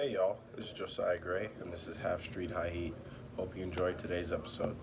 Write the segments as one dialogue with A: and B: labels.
A: Hey y'all, this is Josiah Gray, and this is Half Street High Heat. Hope you enjoyed today's episode.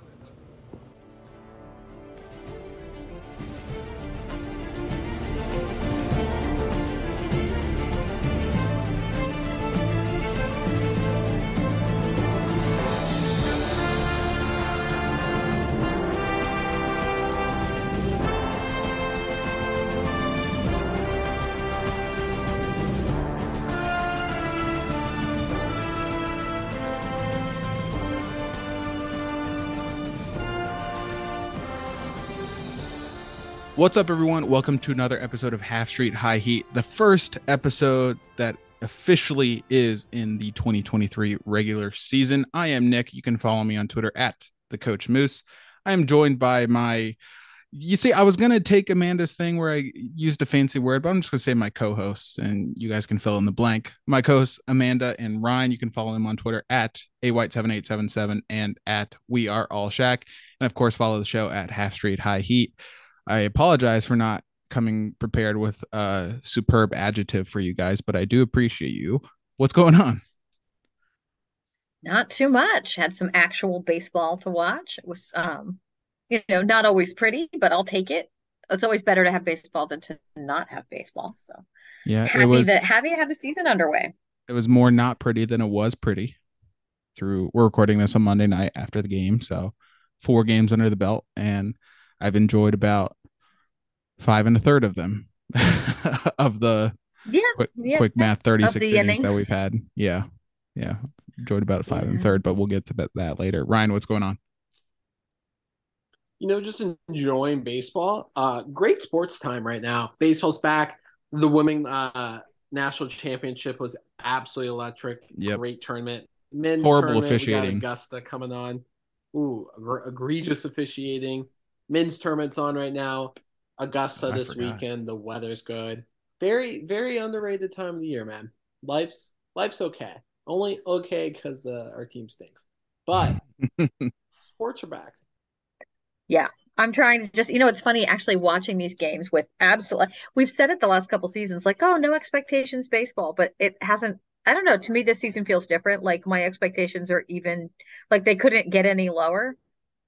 B: What's up, everyone? Welcome to another episode of Half Street High Heat, the first episode that officially is in the 2023 regular season. I am Nick. You can follow me on Twitter at the Coach Moose. I am joined by my. You see, I was gonna take Amanda's thing where I used a fancy word, but I'm just gonna say my co-hosts, and you guys can fill in the blank. My co-hosts Amanda and Ryan. You can follow them on Twitter at a white seven eight seven seven and at we are all Shack, and of course follow the show at Half Street High Heat. I apologize for not coming prepared with a superb adjective for you guys, but I do appreciate you. What's going on?
C: Not too much. Had some actual baseball to watch. It was um, you know, not always pretty, but I'll take it. It's always better to have baseball than to not have baseball. So
B: yeah,
C: happy
B: it was
C: that happy to have the season underway.
B: it was more not pretty than it was pretty. Through we're recording this on Monday night after the game, so four games under the belt, and I've enjoyed about five and a third of them of the
C: Yeah,
B: quick,
C: yeah.
B: quick math 36
C: the
B: innings, that we've had. Yeah. Yeah. Enjoyed about a five and a third, but we'll get to that- that later. Ryan, what's going on?
D: you know, just enjoying baseball. Uh, great sports time right now. Baseball's back. The women uh, national championship was absolutely electric.
B: Yep.
D: Great tournament. Men's
B: Horrible
D: tournament, we got
B: officiating.
D: Augusta coming on. Ooh, egr- egregious officiating. Men's tournament's on right now. Augusta
B: Oh,
D: this
B: forgot.
D: weekend. The weather's good. Very, very underrated time of the year, man. Life's life's okay. Only okay because uh, our team stinks. But sports are back.
C: Yeah, I'm trying to just, you know, it's funny actually watching these games with absolute. We've said it the last couple seasons, like, oh, no expectations baseball, but it hasn't. I don't know. To me, this season feels different. Like my expectations are even, like they couldn't get any lower.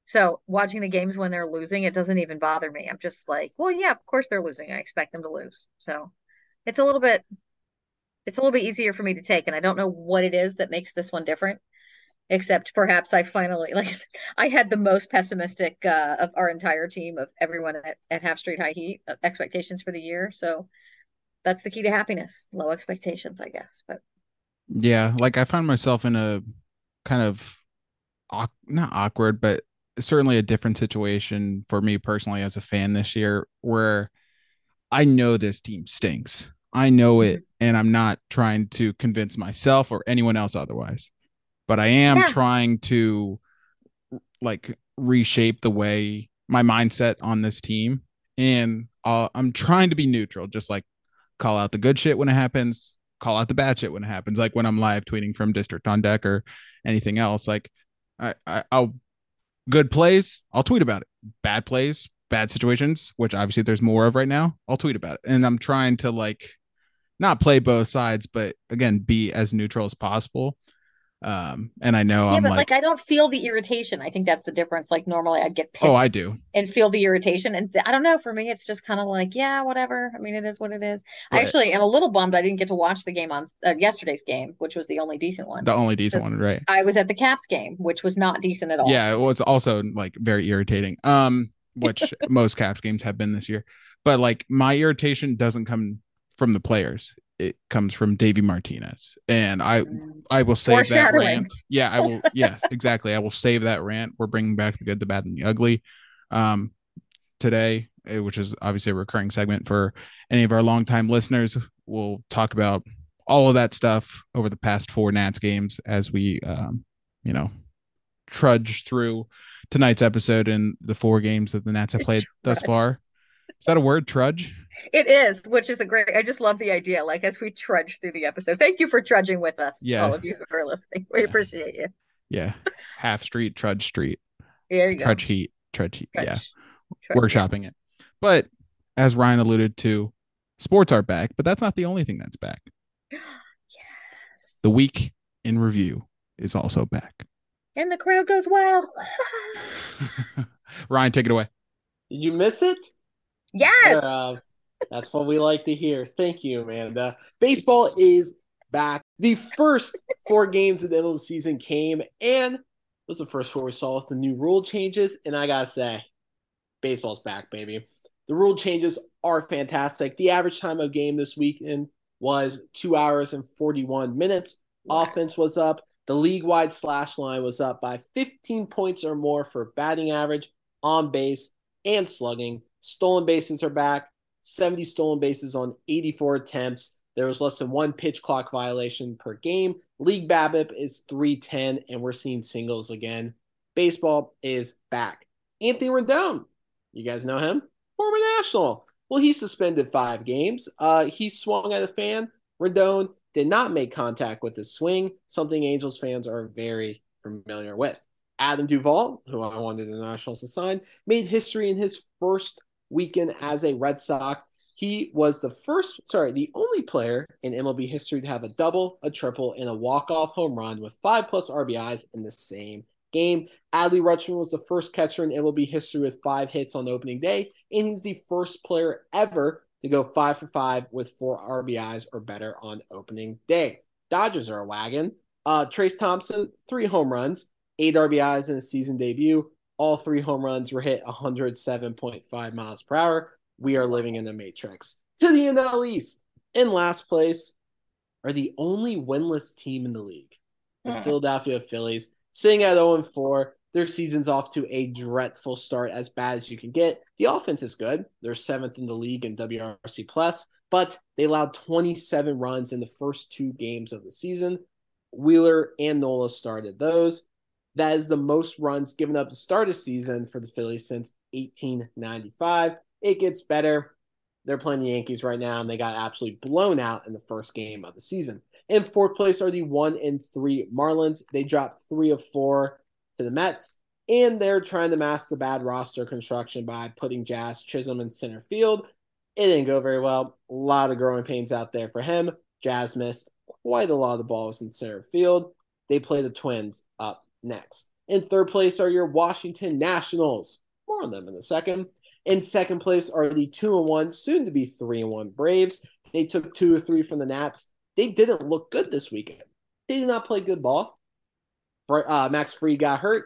C: So watching the games when they're losing, it doesn't even bother me. I'm just like, well, yeah, of course they're losing. I expect them to lose. So it's a little bit, it's a little bit easier for me to take, and I don't know what it is that makes this one different except perhaps I finally like I had the most pessimistic uh, of our entire team of everyone at, at Half Street High Heat uh, expectations for the year. So that's the key to happiness. Low expectations, I guess. But
B: Yeah, like I found myself in a kind of not awkward, but certainly a different situation for me personally as a fan this year where I know this team stinks. I know it and I'm not trying to convince myself or anyone else otherwise. But I am
C: Yeah.
B: trying to like reshape the way my mindset on this team and uh, I'm trying to be neutral, just like call out the good shit when it happens, call out the bad shit when it happens. Like when I'm live tweeting from District on Deck or anything else. Like I, I I'll good plays, I'll tweet about it. Bad plays, bad situations, which obviously there's more of right now, I'll tweet about it. And I'm trying to like not play both sides, but again, be as neutral as possible. Um, and I know
C: yeah,
B: I'm
C: but
B: like,
C: like, I don't feel the irritation. I think that's the difference. Like normally I'd get pissed
B: oh, I do.
C: and feel the irritation, and th- I don't know. For me, it's just kind of like, yeah, whatever. I mean, it is what it is. I actually am a little bummed I didn't get to watch the game on uh, yesterday's game, which was the only decent one.
B: The only decent one, right?
C: I was at the Caps game, which was not decent at all.
B: Yeah, it was also like very irritating. Um, which most Caps games have been this year. But like my irritation doesn't come from the players. It comes from Davey Martinez. And I
C: Mm.
B: I will save that rant. Yeah, I will yes, exactly. I will save that rant. We're bringing back the good, the bad, and the ugly. Um today, eh, which is obviously a recurring segment for any of our longtime listeners. We'll talk about all of that stuff over the past four Nats games as we, um, you know, trudge through tonight's episode and the four games that the Nats have played thus far. Is that a word, trudge?
C: It is, which is a great. I just love the idea. Like as we trudge through the episode, thank you for trudging with us.
B: Yeah.
C: all of you who are listening, we
B: Yeah.
C: appreciate you.
B: Yeah. Half street, trudge street,
C: There you go.
B: trudge heat, trudge heat.
C: Trudge.
B: Yeah.
C: Trudge.
B: Workshopping it. But as Ryan alluded to, sports are back, but that's not the only thing that's back.
C: Yes.
B: The week in review is also back.
C: And the crowd goes wild.
B: Ryan, take it away.
D: Did you miss it?
C: yes.
D: Uh, that's what we like to hear. Thank you, Amanda. Baseball is back. The first four games of the MLB season came, and it was the first four we saw with the new rule changes. And I gotta say, baseball's back, baby. The rule changes are fantastic. The average time of game this weekend was two hours and 41 minutes. Offense was up. The league wide slash line was up by 15 points or more for batting average, on base, and slugging. Stolen bases are back. 70 stolen bases on 84 attempts. There was less than one pitch clock violation per game. League BABIP is 310, and we're seeing singles again. Baseball is back. Anthony Rendon, you guys know him? Former National. Well, he suspended five games. Uh, he swung at a fan. Rendon did not make contact with his swing, something Angels fans are very familiar with. Adam Duvall, who I wanted the Nationals to sign, made history in his first weekend as a Red Sox. He was the first, sorry, the only player in MLB history to have a double, a triple, and a walk-off home run with five plus RBIs in the same game. Adley Rutschman was the first catcher in MLB history with five hits on opening day, and he's the first player ever to go five for five with four RBIs or better on opening day. Dodgers are a wagon. Uh, Trayce Thompson, three home runs, eight RBIs in his season debut. All three home runs were hit 107.5 miles per hour. We are living in the Matrix. To the NL East, in last place, are the only winless team in the league. The
C: Hmm.
D: Philadelphia Phillies, sitting at 0 4. Their season's off to a dreadful start, as bad as you can get. The offense is good. They're seventh in the league in WRC plus, but they allowed 27 runs in the first two games of the season. Wheeler and Nola started those. That is the most runs given up to start a season for the Phillies since 1895. It gets better. They're playing the Yankees right now, and they got absolutely blown out in the first game of the season. In fourth place are the one and three Marlins. They dropped three of four to the Mets, and they're trying to mask the bad roster construction by putting Jazz Chisholm in center field. It didn't go very well. A lot of growing pains out there for him. Jazz missed quite a lot of the balls in center field. They play the Twins up next. In third place are your Washington Nationals. More on them in a second. In second place are the two and one, soon to be three and one Braves. They took two or three from the Nats. They didn't look good this weekend. They did not play good ball. Uh, Max Fried got hurt.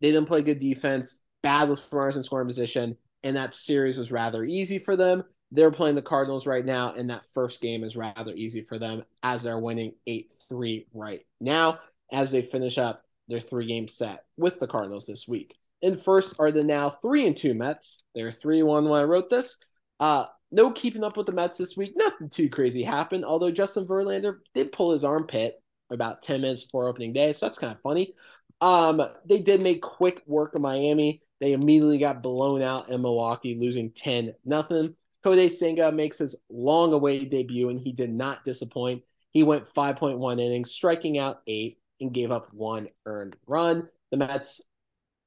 D: They didn't play good defense. Bad with runners in scoring position, and that series was rather easy for them. They're playing the Cardinals right now, and that first game is rather easy for them as they're winning 8 3 right now as they finish up their three game set with the Cardinals this week. In first are the now 3 and 2 Mets. They're 3 1 when I wrote this. Uh, no keeping up with the Mets this week. Nothing too crazy happened, although Justin Verlander did pull his armpit about 10 minutes before opening day, so that's kind of funny. Um, they did make quick work of Miami. They immediately got blown out in Milwaukee, losing 10 nothing. Kodai Senga makes his long awaited debut, and he did not disappoint. He went 5.1 innings, striking out eight, and gave up one earned run. The Mets,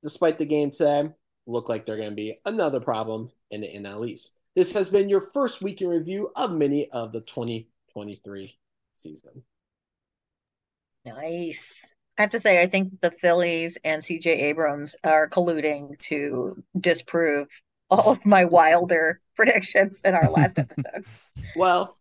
D: despite the game today, look like they're going to be another problem in the NL East. This has been your first week in review of many of the 2023 season.
C: Nice. I have to say, I think the Phillies and CJ Abrams are colluding to disprove all of my wilder predictions in our last episode.
D: Well,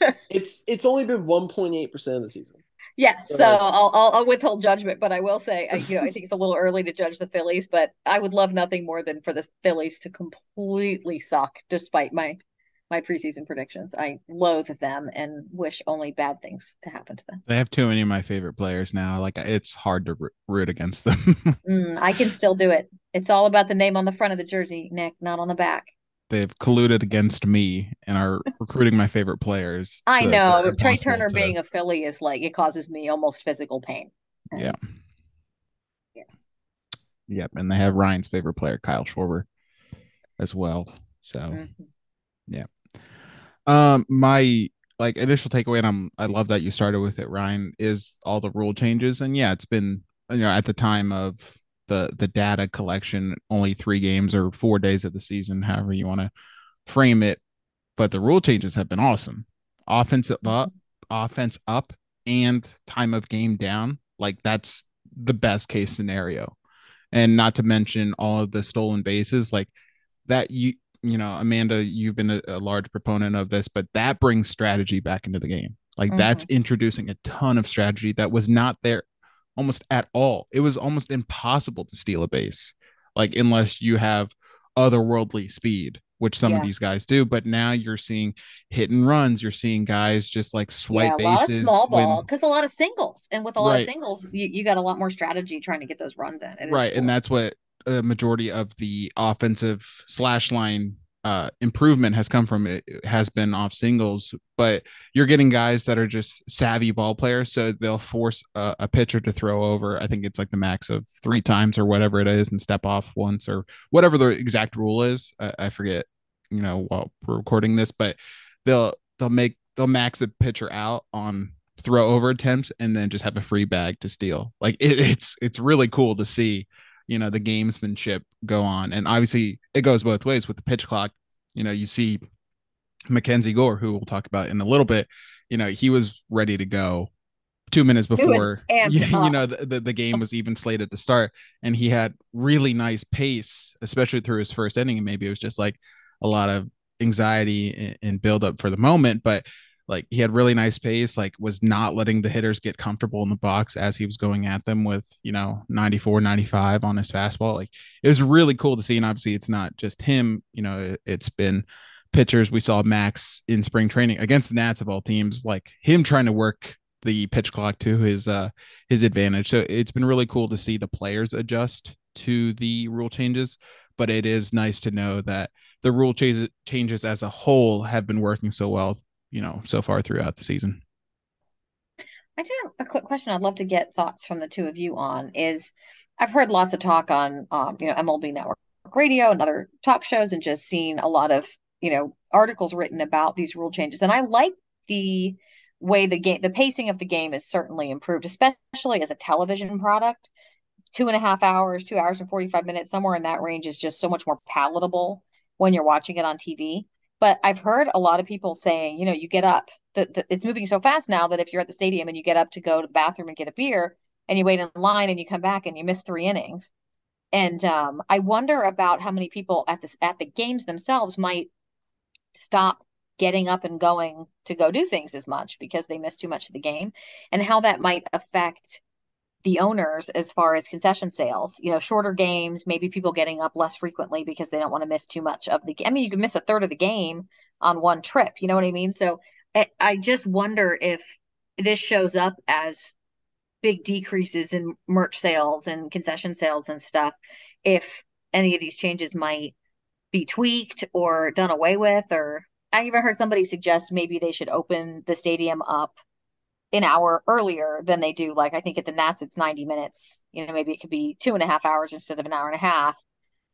D: it's it's only been 1.8% of the season.
C: Yes,
D: So-
C: so I'll, I'll I'll withhold judgment, but I will say, I, you know, I think it's a little early to judge the Phillies, but I would love nothing more than for the Phillies to completely suck, despite my my preseason predictions. I loathe them and wish only bad things to happen to them.
B: They have too many of my favorite players now. Like it's hard to root against them.
C: Mm, I can still do it. It's all about the name on the front of the jersey, Nick, not on the back.
B: They've colluded against me and are recruiting my favorite players.
C: I know
B: Trea
C: Turner
B: to-
C: being a Philly is like it causes me almost physical pain.
B: Yeah. Yeah. Yep, and they have Ryan's favorite player, Kyle Schwarber, as well. So,
C: Mhm.
B: um, my like initial takeaway, and I'm I love that you started with it, Ryan, is all the rule changes, and yeah, it's been you know at the time of the the data collection, only three games or four days of the season, however you want to frame it, but the rule changes have been awesome. Offensive up, mm-hmm. offense up, and time of game down. Like that's the best case scenario. And not to mention all of the stolen bases, like that you you know, Amanda, you've been a, a large proponent of this, but that brings strategy back into the game. Like that's mm-hmm. introducing a ton of strategy that was not there almost at all. It was almost impossible to steal a base, like unless you have otherworldly speed, which some of these guys do. But now you're seeing hit and runs. You're seeing guys just like swipe
C: yeah, a lot of
B: bases.
C: small ball because a lot of singles, and with a lot
B: Right.
C: of singles, you, you got a lot more strategy trying to get those runs in. It
B: right and that's what a majority of the offensive slash line uh improvement has come from it has been off singles but you're getting guys that are just savvy ball players so they'll force a, a pitcher to throw over i think it's like the max of three times or whatever it is and step off once or whatever the exact rule is. I, I forget you know while we're recording this but they'll they'll make they'll max a pitcher out on throw over attempts and then just have a free bag to steal. Like it, it's it's really cool to see you know the gamesmanship go on. And obviously it goes both ways with the pitch clock. You know you see mackenzie gore who we'll talk about in a little bit you know he was ready to go two minutes before you, you know the, the, the game was even slated to start. And he had really nice pace especially through his first inning. And maybe it was just like a lot of anxiety and, and build up for the moment. But like he had really nice pace like was not letting the hitters get comfortable in the box as he was going at them with you know 94 95 on his fastball. Like it was really cool to see and obviously it's not just him you know it, it's been pitchers. We saw max in spring training against the nats of all teams like him trying to work the pitch clock to his uh his advantage. So it's been really cool to see the players adjust to the rule changes but it is nice to know that the rule changes changes as a whole have been working so well you know so far throughout the season.
C: I do have a quick question I'd love to get thoughts from the two of you on is I've heard lots of talk on um, you know MLB Network Radio and other talk shows and just seen a lot of you know articles written about these rule changes. And I like the way the game the pacing of the game is certainly improved especially as a television product. Two and a half hours two hours and 45 minutes somewhere in that range is just so much more palatable when you're watching it on TV but I've heard a lot of people saying you know you get up the, the, it's moving so fast now that if you're at the stadium and you get up to go to the bathroom and get a beer and you wait in line and you come back and you miss three innings. And um, I wonder about how many people at this at the games themselves might stop getting up and going to go do things as much because they miss too much of the game and how that might affect the owners as far as concession sales you know shorter games maybe people getting up less frequently because they don't want to miss too much of the game. i mean you can miss a third of the game on one trip you know what i mean so I, I just wonder if this shows up as big decreases in merch sales and concession sales and stuff if any of these changes might be tweaked or done away with or i even heard somebody suggest maybe they should open the stadium up an hour earlier than they do like i think at the nats it's 90 minutes you know maybe it could be two and a half hours instead of an hour and a half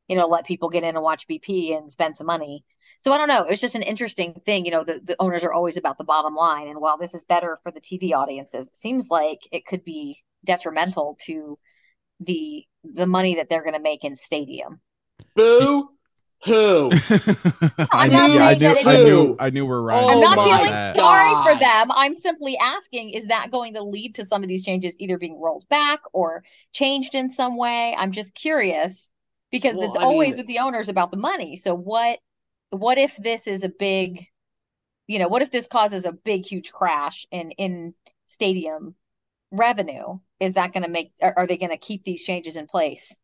C: you know let people get in and watch bp and spend some money so I don't know. It was just an interesting thing. You know, the, the owners are always about the bottom line. And while this is better for the TV audiences, it seems like it could be detrimental to the the money that they're going to make in stadium.
D: Boo hoo.
B: I knew, yeah, I knew, I knew, I knew we're right.
D: Oh
C: I'm not feeling
B: that.
C: sorry for them. I'm simply asking, is that going to lead to some of these changes either being rolled back or changed in some way? I'm just curious because
D: Well,
C: it's
D: I
C: always
D: mean-
C: with the owners about the money. So what what if this is a big you know, what if this causes a big huge crash in in stadium revenue? Is that going to make are, are they going to keep these changes in place?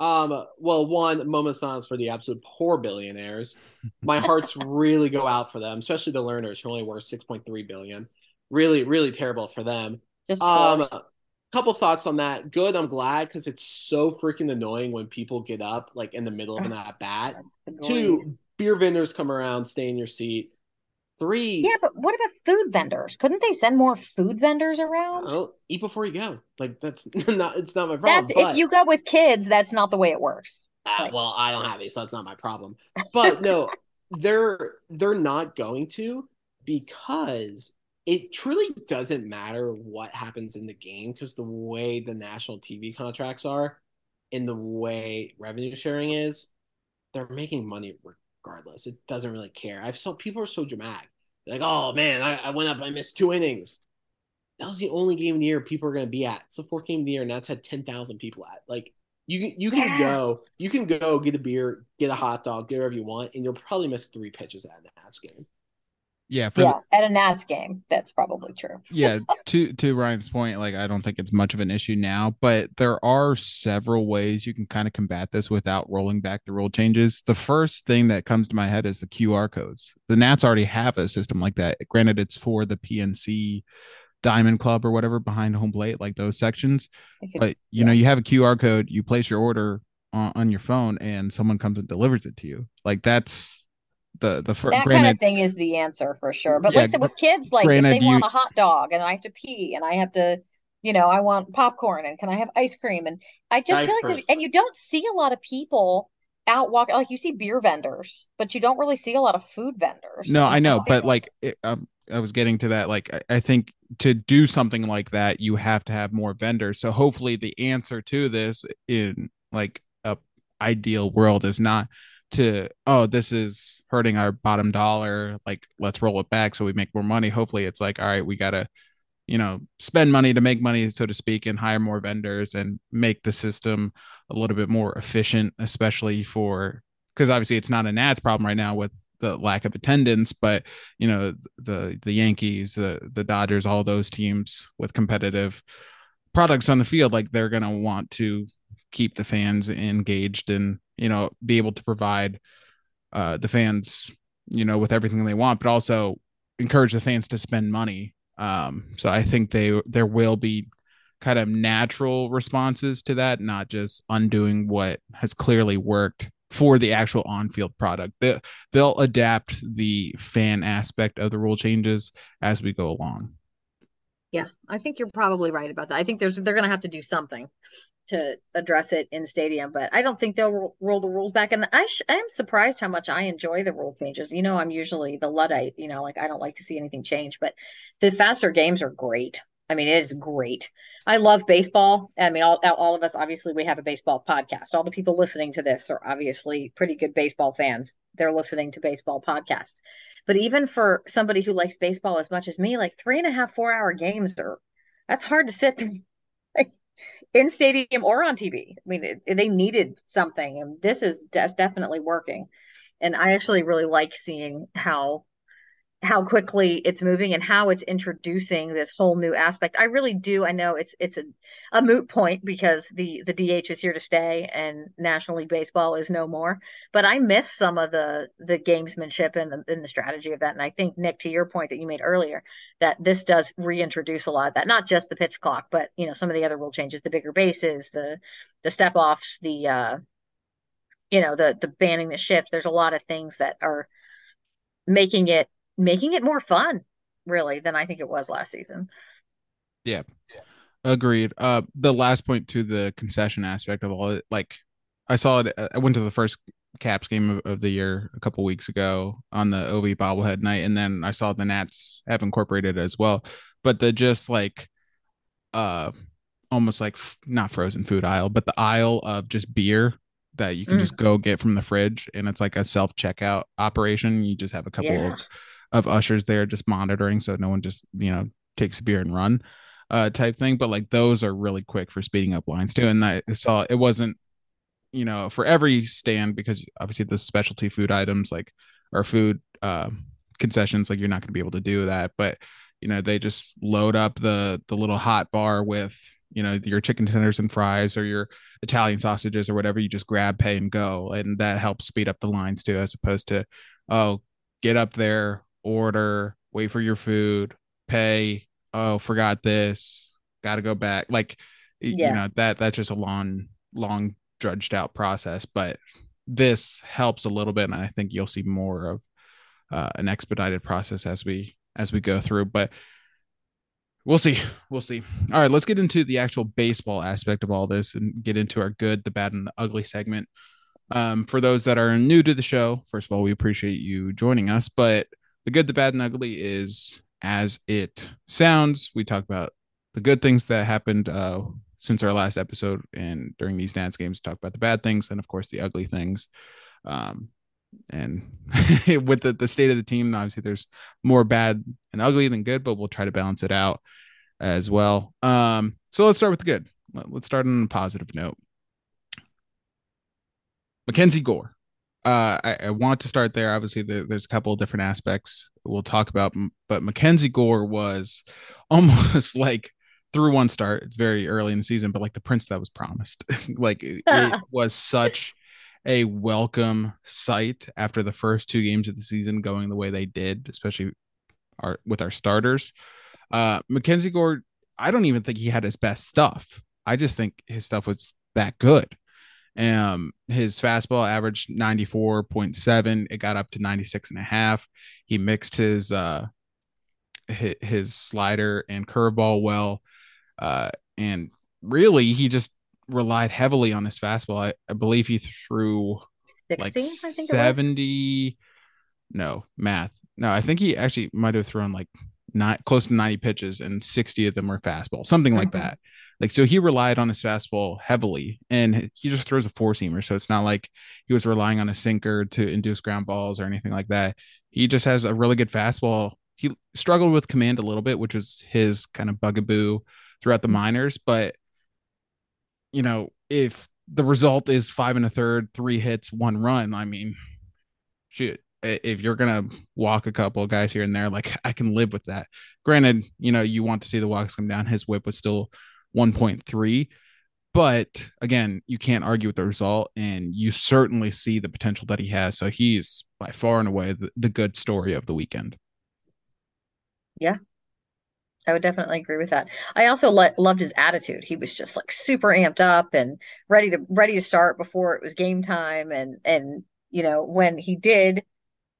D: Um, well, one moment of silence for the absolute poor billionaires. My hearts really go out for them, especially the Lerners who only worth six point three billion. Really, really terrible for them.
C: Just
D: Um,
C: forced.
D: couple thoughts on that. Good, I'm glad because it's so freaking annoying when people get up like in the middle of an at bat. Two, beer vendors come around, stay in your seat. Three.
C: Yeah, but what about food vendors? Couldn't they send more food vendors around?
D: Well, eat before you go. Like that's not. It's not my problem.
C: That's
D: but,
C: if you go with kids, that's not the way it works.
D: uh, well, I don't have it, so that's not my problem. But no, they're they're not going to because it truly doesn't matter what happens in the game because the way the national TV contracts are and the way revenue sharing is, they're making money regardless. It doesn't really care. I've saw people are so dramatic. They're like, oh man, I, I went up, I missed two innings. That was the only game of the year people are going to be at. It's the fourth game of the year, and that's had ten thousand people at. Like you can you can go, you can go get a beer, get a hot dog, get whatever you want, and you'll probably miss three pitches at an Nats game.
B: Yeah, for
C: Yeah, at a Nats game, that's probably true.
B: yeah to to ryan's point like i don't think it's much of an issue now but there are several ways you can kind of combat this without rolling back the rule changes. The first thing that comes to my head is the qr codes. The nats already have a system like that. Granted it's for the pnc diamond club or whatever behind home plate like those sections
C: could-
B: but you know you have a qr code you place your order on, on your phone and someone comes and delivers it to you. Like that's the the fir-
C: that
B: granted
C: kind of thing is the answer for sure. But
B: Yeah,
C: like I said, with kids, like if
B: granted,
C: they want a hot dog and I have to pee and I have to, you know, I want popcorn and can I have ice cream? And I just feel like, and you don't see a lot of people out walking. Like you see beer vendors, but you don't really see a lot of food vendors.
B: No, I know, but like it, um, I was getting to that. Like I, I think to do something like that, you have to have more vendors. So hopefully, the answer to this in like a ideal world is not to oh this is hurting our bottom dollar. Like let's roll it back so we make more money. Hopefully, it's like all right, we gotta you know spend money to make money, so to speak, and hire more vendors and make the system a little bit more efficient, especially for because obviously it's not a Nats problem right now with the lack of attendance, but you know the the Yankees, the the Dodgers, all those teams with competitive products on the field, like they're gonna want to keep the fans engaged and you know be able to provide uh, the fans you know with everything they want, but also encourage the fans to spend money. Um, so I think they there will be kind of natural responses to that, not just undoing what has clearly worked for the actual on-field product. They, they'll adapt the fan aspect of the rule changes as we go along.
C: Yeah, I think you're probably right about that. I think there's they're going to have to do something to address it in stadium, but I don't think they'll roll the rules back. And I sh- I'm surprised how much I enjoy the rule changes. You know, I'm usually the luddite. You know, like I don't like to see anything change, but the faster games are great. I mean, it is great. I love baseball. I mean, all all of us obviously we have a baseball podcast. All the people listening to this are obviously pretty good baseball fans. They're listening to baseball podcasts. But even for somebody who likes baseball as much as me, like three and a half, four hour games are that's hard to sit through in stadium or on TV. I mean, it, they needed something, and this is de- definitely working. And I actually really like seeing how how quickly it's moving and how it's introducing this whole new aspect. I really do. I know it's it's a, a moot point because the the DH is here to stay and National League Baseball is no more. But I miss some of the the gamesmanship and the and the strategy of that. And I think Nick, to your point that you made earlier, that this does reintroduce a lot of that. Not just the pitch clock, but you know some of the other rule changes, the bigger bases, the the step offs, the uh, you know the the banning the shift. There's a lot of things that are making it making it more fun really than I think it was last season. Yeah.
B: Agreed. Uh, the last point to the concession aspect of all it, like I saw it. I went to the first Caps game of, of the year a couple weeks ago on the OV bobblehead night, and then I saw the Nats have incorporated it as well. But the just like, uh, almost like f- not frozen food aisle, but the aisle of just beer that you can
C: Mm.
B: just go get from the fridge, and it's like a self checkout operation. You just have a couple
C: Yeah.
B: of of ushers there just monitoring, so no one just you know takes a beer and run uh type thing but like those are really quick for speeding up lines too and i saw it wasn't you know for every stand because obviously the specialty food items like our food uh, concessions like you're not going to be able to do that but you know they just load up the the little hot bar with you know your chicken tenders and fries or your italian sausages or whatever you just grab pay and go and that helps speed up the lines too as opposed to oh get up there order wait for your food pay oh forgot this got to go back like
C: Yeah.
B: you know that that's just a long long drudged out process but this helps a little bit, and I think you'll see more of uh, an expedited process as we as we go through. But we'll see, we'll see. All right, let's get into the actual baseball aspect of all this and get into our good, the bad, and the ugly segment. Um, for those that are new to the show, first of all, we appreciate you joining us. But the good, the bad, and ugly is as it sounds. We talk about the good things that happened uh, since our last episode and during these Nats games, talk about the bad things and, of course, the ugly things. Um, and with the, the state of the team, obviously there's more bad and ugly than good, but we'll try to balance it out as well. Um, so let's start with the good. Let's start on a positive note. Mackenzie Gore. Uh, I, I, want to start there. Obviously, the, there's a couple of different aspects we'll talk about, but Mackenzie Gore was almost like through one start. It's very early in the season, but like the prince that was promised. like it, it was such a welcome sight after the first two games of the season going the way they did, especially our with our starters. Uh, Mackenzie Gore, I don't even think he had his best stuff. I just think his stuff was that good. Um, his fastball averaged 94.7. It got up to 96 and a half. He mixed his uh his, his slider and curveball well. Uh, and really he just relied heavily on his fastball. I, I believe he threw 60, like 70 no math. No, I think he actually might have thrown like not close to 90 pitches and 60 of them were fastball, something like mm-hmm. that. Like so he relied on his fastball heavily and he just throws a four seamer. So it's not like he was relying on a sinker to induce ground balls or anything like that. He just has a really good fastball. He struggled with command a little bit, which was his kind of bugaboo throughout the mm-hmm. minors, but you know, if the result is five and a third, three hits, one run, I mean, shoot, if you're gonna walk a couple of guys here and there, like I can live with that. Granted, you know, you want to see the walks come down. His whip was still 1.3, but again, you can't argue with the result, and you certainly see the potential that he has. So he's by far and away the, the good story of the weekend.
C: Yeah, I would definitely agree with that. I also loved his attitude. He was just like super amped up and ready to ready to start before it was game time. And and you know when he did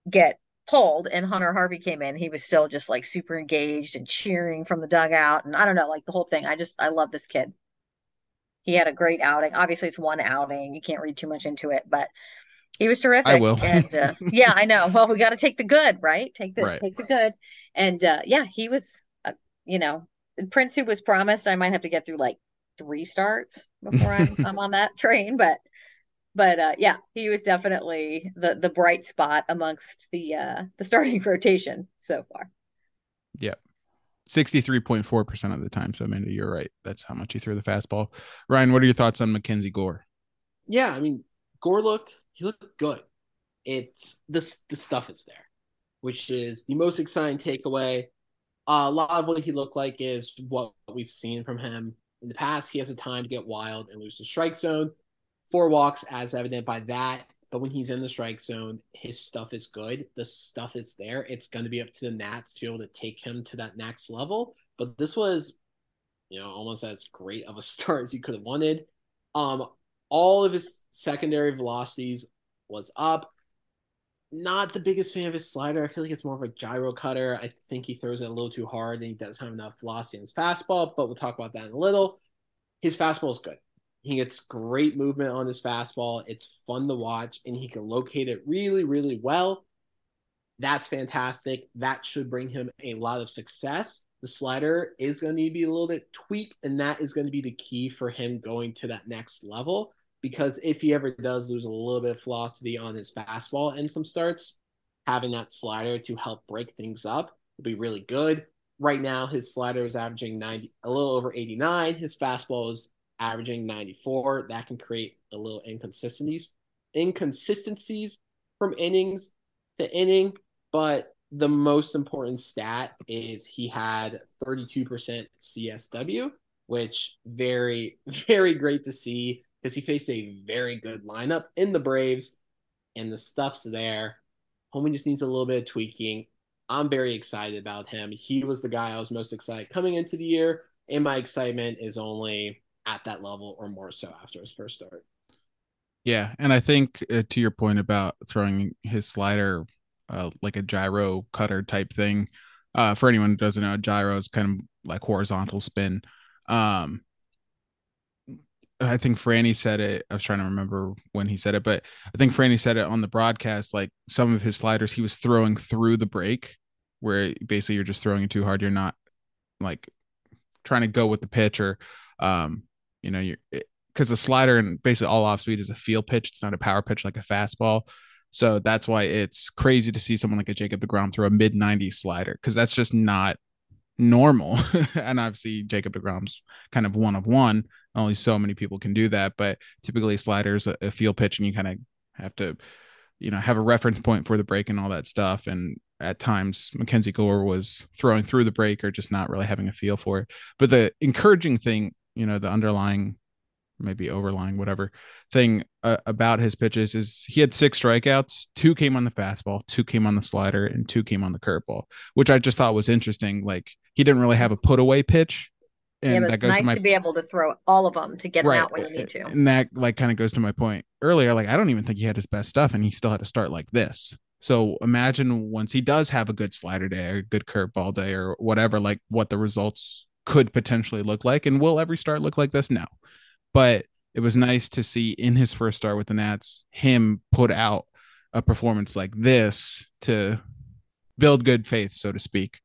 C: get pulled and Hunter Harvey came in, he was still just like super engaged and cheering from the dugout. And I don't know, like the whole thing. I just I love this kid. He had a great outing. Obviously, it's one outing. You can't read too much into it, but he was terrific. I
B: will.
C: and uh, yeah, I know. Well, we got to take the good, right? Take the right. take the good. And uh, yeah, he was you know, Prince who was promised, I might have to get through like three starts before I'm, I'm on that train. But but uh, yeah, he was definitely the the bright spot amongst the uh, the starting rotation so far.
B: Yep. 63.4% of the time. So, Amanda, you're right. That's how much he threw the fastball. Ryan, what are your thoughts on Mackenzie Gore?
D: Yeah, I mean, Gore looked, he looked good. It's this, the stuff is there, which is the most exciting takeaway. Uh, a lot of what he looked like is what we've seen from him in the past. He has a time to get wild and lose the strike zone. Four walks, as evident by that. But when he's in the strike zone, his stuff is good. The stuff is there. It's going to be up to the Nats to be able to take him to that next level. But this was, you know, almost as great of a start as you could have wanted. Um, all of his secondary velocities was up not the biggest fan of his slider. I feel like it's more of a gyro cutter. I think he throws it a little too hard and he doesn't have enough velocity in his fastball, but we'll talk about that in a little. His fastball is good. He gets great movement on his fastball. It's fun to watch and he can locate it really, really well. That's fantastic. That should bring him a lot of success. The slider is going to need to be a little bit tweaked, and that is going to be the key for him going to that next level because if he ever does lose a little bit of velocity on his fastball in some starts, having that slider to help break things up will be really good. Right now, his slider is averaging 90, a little over 89. His fastball is averaging 94. That can create a little inconsistencies, inconsistencies from innings to inning. But the most important stat is he had 32% CSW, which very, very great to see because he faced a very good lineup in the Braves, and the stuff's there. Homie just needs a little bit of tweaking. I'm very excited about him. He was the guy I was most excited coming into the year, and my excitement is only at that level or more so after his first start.
B: Yeah, and I think uh, to your point about throwing his slider uh, like a gyro cutter type thing. Uh, for anyone who doesn't know, gyro is kind of like horizontal spin. Um, I think Franny said it. I was trying to remember when he said it, but I think Franny said it on the broadcast. Like some of his sliders, he was throwing through the break, where basically you're just throwing it too hard. You're not like trying to go with the pitch or, um, you know, you're because the slider and basically all off speed is a feel pitch. It's not a power pitch like a fastball. So that's why it's crazy to see someone like a Jacob DeGrom throw a mid 90s slider because that's just not normal. and obviously Jacob DeGrom's kind of one of one. Only so many people can do that, but typically sliders a, a field pitch and you kind of have to, you know, have a reference point for the break and all that stuff. And at times Mackenzie Gore was throwing through the break or just not really having a feel for it. But the encouraging thing, you know, the underlying maybe overlying whatever thing uh, about his pitches is he had six strikeouts. Two came on the fastball, two came on the slider, and two came on the curveball, which I just thought was interesting. Like he didn't really have a put away pitch.
C: And yeah, it's nice to, my, to, be able to throw all of them to get right. them out when you need to.
B: And that like kind of goes to my point earlier. Like I don't even think he had his best stuff, and he still had to start like this. So imagine once he does have a good slider day or a good curveball day or whatever, like what the results could potentially look like. And will every start look like this? No. But it was nice to see in his first start with the Nats him put out a performance like this to build good faith, so to speak.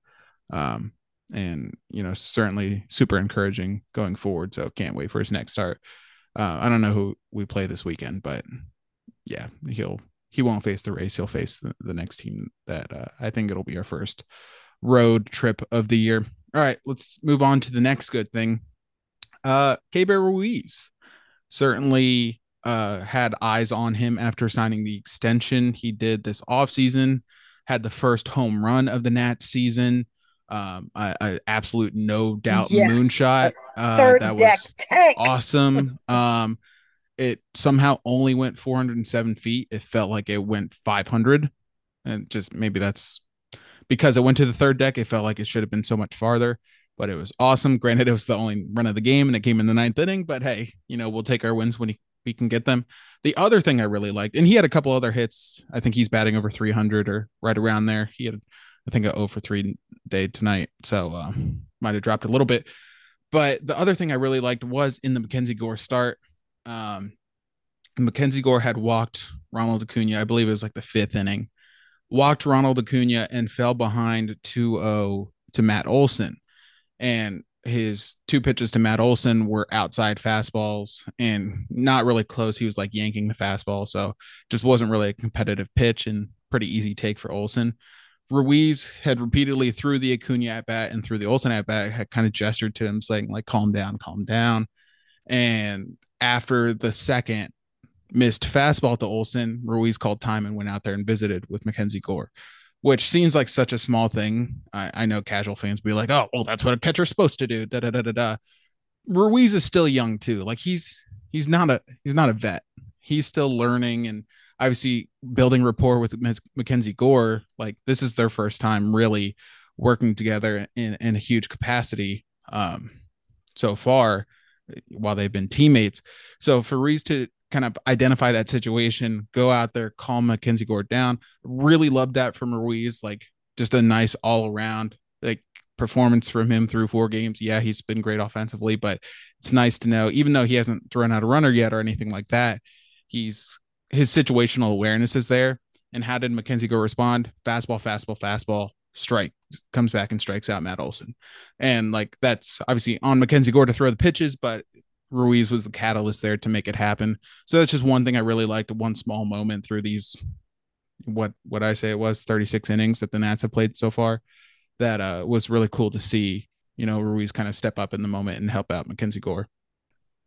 B: Um, and you know, certainly super encouraging going forward. So can't wait for his next start. Uh, I don't know who we play this weekend, but yeah, he'll he won't face the race. He'll face the, next team that uh, I think it'll be our first road trip of the year. All right, let's move on to the next good thing. Uh, Keibert Ruiz certainly uh, had eyes on him after signing the extension he did this offseason, had the first home run of the Nats season. Um, an absolute no doubt yes. moonshot. Uh, that was tank. awesome. Um, it somehow only went 407 feet. It felt like it went 500, and just maybe that's because it went to the third deck. It felt like it should have been so much farther but it was awesome. Granted, it was the only run of the game and it came in the ninth inning, but hey, you know, we'll take our wins when we can get them. The other thing I really liked, and he had a couple other hits. I think he's batting over 300 or right around there. He had, I think, a 0 for 3 day tonight. So uh, might have dropped a little bit. But the other thing I really liked was in the Mackenzie Gore start. Um, Mackenzie Gore had walked Ronald Acuna, I believe it was like the fifth inning, walked Ronald Acuna and fell behind 2 0 to Matt Olson and his two pitches to Matt Olson were outside fastballs and not really close. He was like yanking the fastball, so just wasn't really a competitive pitch and pretty easy take for Olson. Ruiz had repeatedly through the Acuna at bat and through the Olson at bat had kind of gestured to him saying like calm down, calm down. And after the second missed fastball to Olson, Ruiz called time and went out there and visited with Mackenzie Gore which seems like such a small thing. I, I know casual fans be like, oh, well, that's what a catcher's supposed to do. Da da da da da. Ruiz is still young too. Like he's he's not a he's not a vet. He's still learning and obviously building rapport with Mackenzie Gore. Like this is their first time really working together in, in a huge capacity um, so far while they've been teammates. So for Ruiz to kind of identify that situation, go out there, calm Mackenzie Gore down. Really loved that from Ruiz. Like just a nice all around like performance from him through four games. Yeah, he's been great offensively, but it's nice to know, even though he hasn't thrown out a runner yet or anything like that, he's his situational awareness is there. And how did Mackenzie Gore respond? Fastball, fastball, fastball, strike comes back and strikes out Matt Olson. And like that's obviously on Mackenzie Gore to throw the pitches, but Ruiz was the catalyst there to make it happen. So that's just one thing I really liked. One small moment through these, what what I say it was 36 innings that the Nats have played so far. That uh, was really cool to see. You know, Ruiz kind of step up in the moment and help out Mackenzie Gore.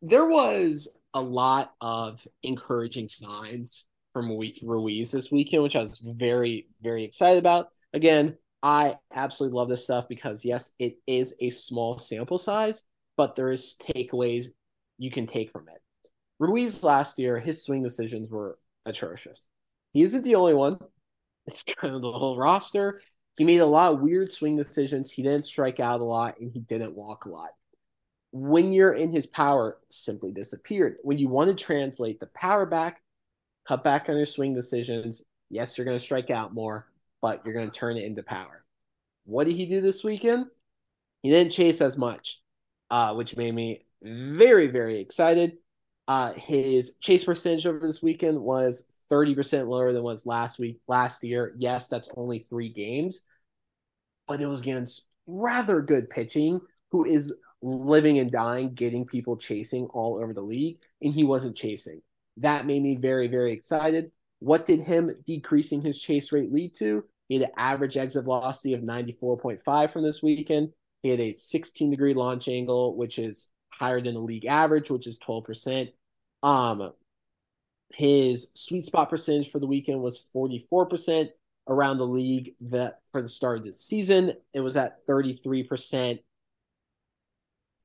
D: There was a lot of encouraging signs from Ruiz this weekend, which I was very very excited about. Again, I absolutely love this stuff because yes, it is a small sample size, but there is takeaways you can take from it. Ruiz last year, his swing decisions were atrocious. He isn't the only one. It's kind of the whole roster. He made a lot of weird swing decisions. He didn't strike out a lot and he didn't walk a lot. when you're in his power, simply disappeared. When you want to translate the power back, cut back on your swing decisions. Yes, you're going to strike out more, but you're going to turn it into power. What did he do this weekend? He didn't chase as much, uh, which made me very, very excited. Uh, his chase percentage over this weekend was 30% lower than was last week, last year. Yes, that's only three games, but it was against rather good pitching who is living and dying, getting people chasing all over the league, and he wasn't chasing. That made me very, very excited. What did him decreasing his chase rate lead to? He had an average exit velocity of 94.5 from this weekend. He had a 16 degree launch angle, which is higher than the league average, which is 12%. Um, his sweet spot percentage for the weekend was 44% around the league that for the start of the season. It was at 33%.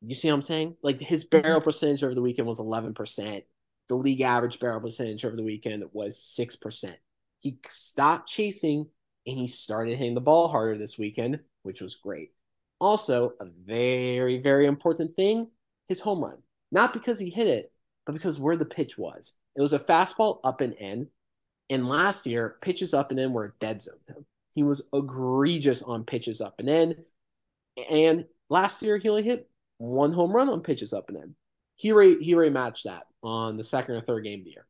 D: You see what I'm saying? Like his barrel mm-hmm. percentage over the weekend was 11%. The league average barrel percentage over the weekend was 6%. He stopped chasing and he started hitting the ball harder this weekend, which was great. Also, a very, very important thing his home run. Not because he hit it, but because where the pitch was. It was a fastball up and in. And last year, pitches up and in were dead zone. He was egregious on pitches up and in. And last year, he only hit one home run on pitches up and in. He re, he rematched that on the second or third game of the year.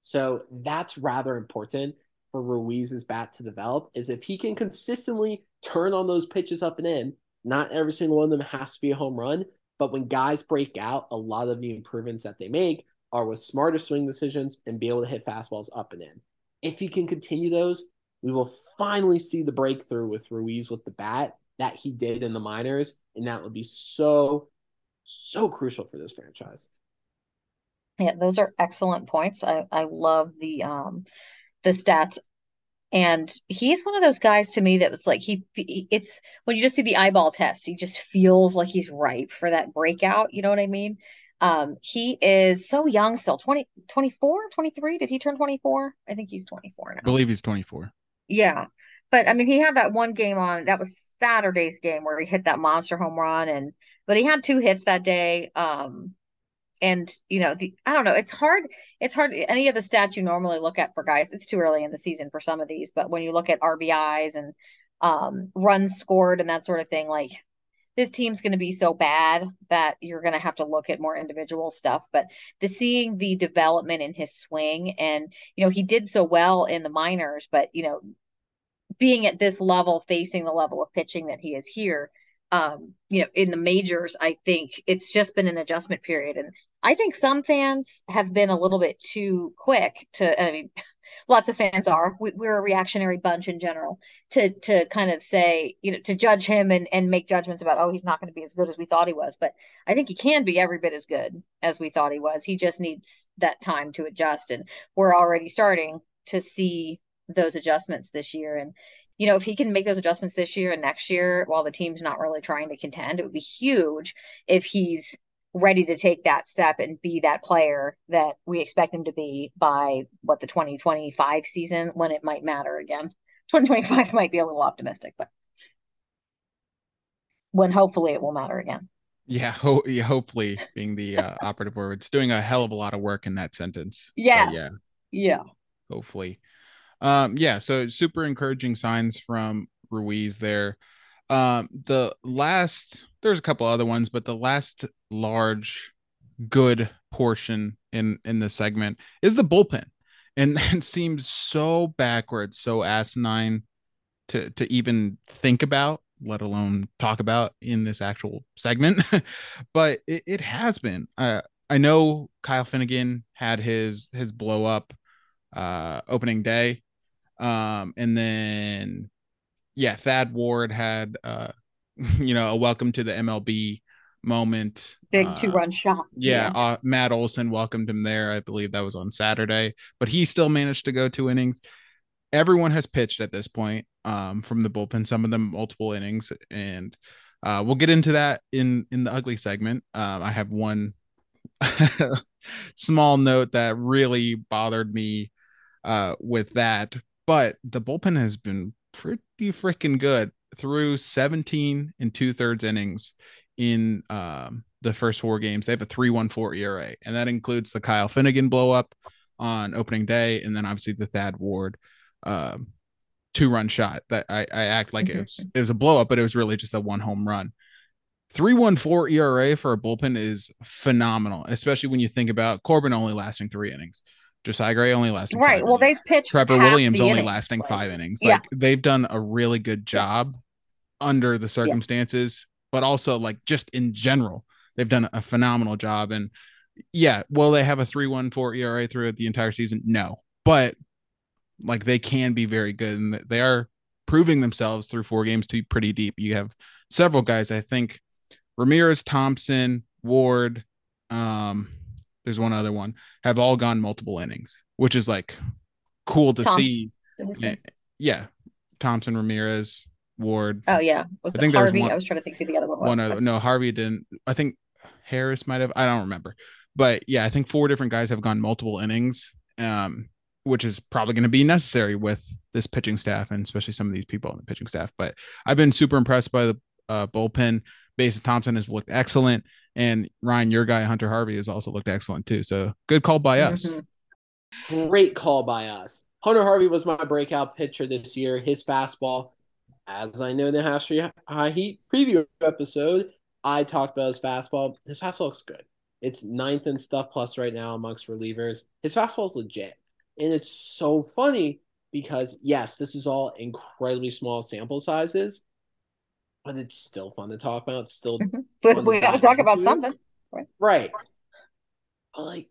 D: So that's rather important for Ruiz's bat to develop is if he can consistently turn on those pitches up and in, not every single one of them has to be a home run, but when guys break out, a lot of the improvements that they make are with smarter swing decisions and be able to hit fastballs up and in. If he can continue those, we will finally see the breakthrough with Ruiz with the bat that he did in the minors, and that would be so, so crucial for this franchise.
C: Yeah, those are excellent points. I, I love the um the stats. And he's one of those guys to me that was like he it's when you just see the eyeball test he just feels like he's ripe for that breakout you know what i mean? Um he is so young still 20 24 23 did he turn 24 i think he's 24 now.
B: I believe he's 24
C: yeah but i mean he had that one game on that was saturday's game where he hit that monster home run and but he had two hits that day um and you know the i don't know it's hard it's hard any of the stats you normally look at for guys it's too early in the season for some of these but when you look at rbis and um, runs scored and that sort of thing like this team's going to be so bad that you're going to have to look at more individual stuff but the seeing the development in his swing and you know he did so well in the minors but you know being at this level facing the level of pitching that he is here um, you know, in the majors, I think it's just been an adjustment period. And I think some fans have been a little bit too quick to, I mean, lots of fans are, we, are a reactionary bunch in general to, to kind of say, you know, to judge him and, and make judgments about, oh, he's not going to be as good as we thought he was. But I think he can be every bit as good as we thought he was. He just needs that time to adjust. And we're already starting to see those adjustments this year. And, you know, if he can make those adjustments this year and next year while the team's not really trying to contend, it would be huge if he's ready to take that step and be that player that we expect him to be by what the 2025 season when it might matter again. 2025 might be a little optimistic, but when hopefully it will matter again.
B: Yeah, ho- yeah hopefully being the uh, operative word. It's doing a hell of a lot of work in that sentence.
C: Yes. yeah. Yeah.
B: Hopefully. Um, yeah, so super encouraging signs from Ruiz there. Um, the last there's a couple other ones, but the last large good portion in in the segment is the bullpen. And it seems so backwards, so asinine to to even think about, let alone talk about in this actual segment. but it, it has been. Uh, I know Kyle Finnegan had his his blow up uh opening day um, and then yeah, Thad Ward had uh, you know, a welcome to the MLB moment.
C: Big uh, two run shot.
B: Yeah, yeah. Uh, Matt Olson welcomed him there. I believe that was on Saturday, but he still managed to go two innings. Everyone has pitched at this point um, from the bullpen, some of them multiple innings, and uh, we'll get into that in in the ugly segment. Um, I have one small note that really bothered me uh, with that, but the bullpen has been pretty freaking good through 17 and two thirds innings in um the first four games, they have a 3.14 ERA, and that includes the Kyle Finnegan blow up on opening day, and then obviously the Thad Ward um, two run shot that I, I act like it was
C: Mm-hmm.
B: it was a blow up, but it was really just a one home run. 314 ERA for a bullpen is phenomenal, especially when you think about Corbin only lasting three innings, Josiah Gray only lasting
C: Right. Well,
B: innings.
C: they've pitched
B: Trevor Williams only
C: innings,
B: lasting
C: like-
B: five innings.
C: Yeah.
B: Like they've done a really good job under the circumstances, but also like just in general, they've done a phenomenal job. And yeah, will they have a 314 ERA throughout the entire season? No. But like they can be very good and they are proving themselves through four games to be pretty deep. You have several guys, I think Ramirez, Thompson, Ward, um, there's one other one, have all gone multiple innings, which is like cool to
C: Thompson.
B: see. Eh, Yeah. Thompson, Ramirez, Ward,
C: Oh yeah, was
B: I
C: it
B: think there was
C: Harvey?
B: one-
C: I was trying to think who the other one was.
B: one other. No, Harvey didn't. I think Harris might have. I don't remember. But yeah, I think four different guys have gone multiple innings, um, which is probably going to be necessary with this pitching staff and especially some of these people on the pitching staff. But I've been super impressed by the uh, bullpen. Mason Thompson has looked excellent, and Ryan, your guy Hunter Harvey, has also looked excellent too. So good call by us.
C: Mhm.
D: Great call by us. Hunter Harvey was my breakout pitcher this year. His fastball, as I know in the Half High Heat preview episode, I talked about his fastball. His fastball looks good. It's ninth and stuff plus right now amongst relievers. His fastball is legit. And it's so funny because, yes, this is all incredibly small sample sizes, but it's still fun to talk about. It's still
C: But we got to talk about
D: end.
C: something.
D: Right. But like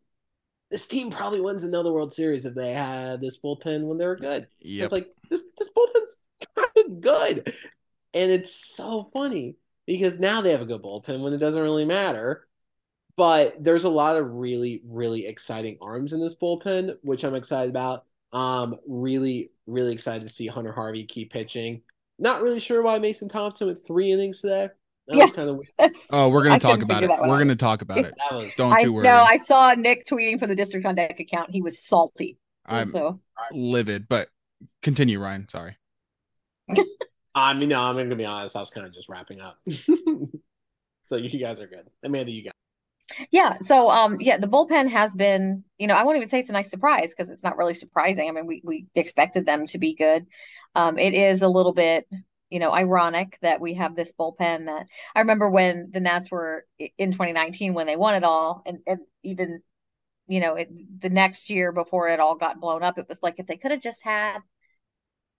D: this team probably wins another World Series if they had this bullpen when they were good.
B: Yep.
D: It's like this this bullpen's kind of good. And it's so funny because now they have a good bullpen when it doesn't really matter. But there's a lot of really, really exciting arms in this bullpen, which I'm excited about. Um, really, really excited to see Hunter Harvey keep pitching. Not really sure why Mason Thompson went three innings today. That
C: Yeah.
D: was kind of weird.
B: Oh, we're gonna
C: I
B: talk about it. We're
C: out.
B: gonna talk about it.
D: That was
B: Don't
C: I
B: you worry.
C: know. I saw Nick tweeting from the District on Deck account. He was salty.
B: I'm
C: so
B: livid, but continue, Ryan. Sorry.
D: I mean, no, I'm gonna be honest. I was kind of just wrapping up. so you guys are good. Amanda, you got.
C: Yeah, so um yeah, the bullpen has been, you know, I won't even say it's a nice surprise because it's not really surprising. I mean, we we expected them to be good. Um it is a little bit, you know, ironic that we have this bullpen that I remember when the Nats were in 2019 when they won it all and and even you know, it, the next year before it all got blown up, it was like if they could have just had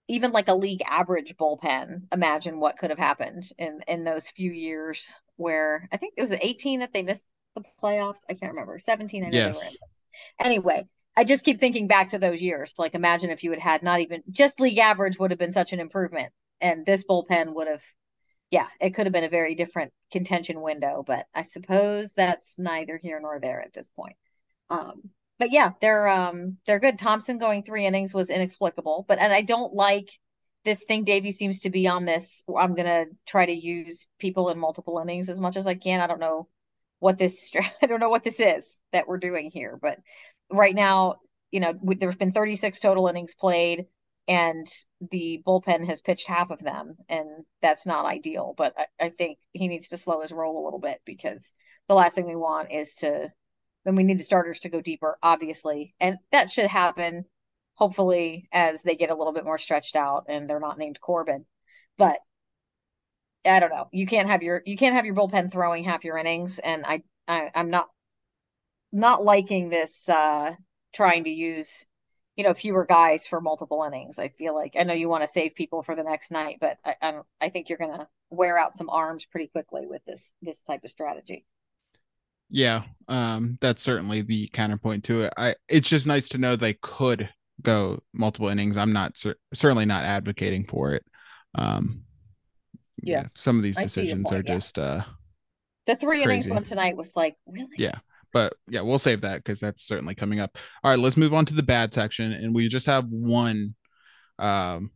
C: even like a league average bullpen, imagine what could have happened in in those few years where I think it was 18 that they missed the playoffs. I can't remember. 17, I know they were in. Anyway, I just keep thinking back to those years. Like imagine if you had had not even just league average would have been such an improvement and this bullpen would have yeah, it could have been a very different contention window, but I suppose that's neither here nor there at this point. Um, but yeah, they're um they're good. Thompson going three innings was inexplicable, but and I don't like this thing Davey seems to be on this. I'm gonna try to use people in multiple innings as much as I can. I don't know what this I don't know what this is that we're doing here, but right now, you know, there's been 36 total innings played, and the bullpen has pitched half of them, and that's not ideal. But I, I think he needs to slow his roll a little bit because the last thing we want is to then we need the starters to go deeper, obviously. And that should happen hopefully as they get a little bit more stretched out and they're not named Corbin. But I don't know. You can't have your you can't have your bullpen throwing half your innings. And I, I I'm not not liking this uh trying to use you know fewer guys for multiple innings. I feel like I know you want to save people for the next night, but I I, I think you're gonna wear out some arms pretty quickly with this this type of strategy.
B: Yeah, um, that's certainly the counterpoint to it. I it's just nice to know they could go multiple innings. I'm not cer- certainly not advocating for it. Um,
C: Yeah.
B: some of these
C: I
B: decisions
C: point,
B: are
C: yeah.
B: just uh,
C: The three innings one tonight was like really
B: Yeah. but yeah, we'll save that because that's certainly coming up. All right, let's move on to the bad section, and we just have one um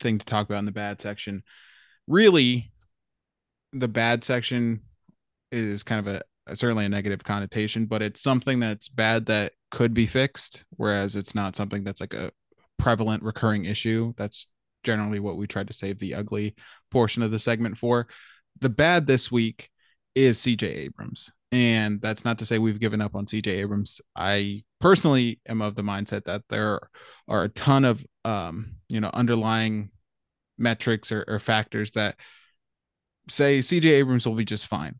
B: thing to talk about in the bad section. Really, the bad section is kind of a certainly a negative connotation, but it's something that's bad that could be fixed, whereas it's not something that's like a prevalent recurring issue. That's generally what we try to save the ugly portion of the segment for. The bad this week is CJ Abrams. And that's not to say we've given up on CJ Abrams. I personally am of the mindset that there are a ton of um, you know, underlying metrics or, or factors that say CJ Abrams will be just fine.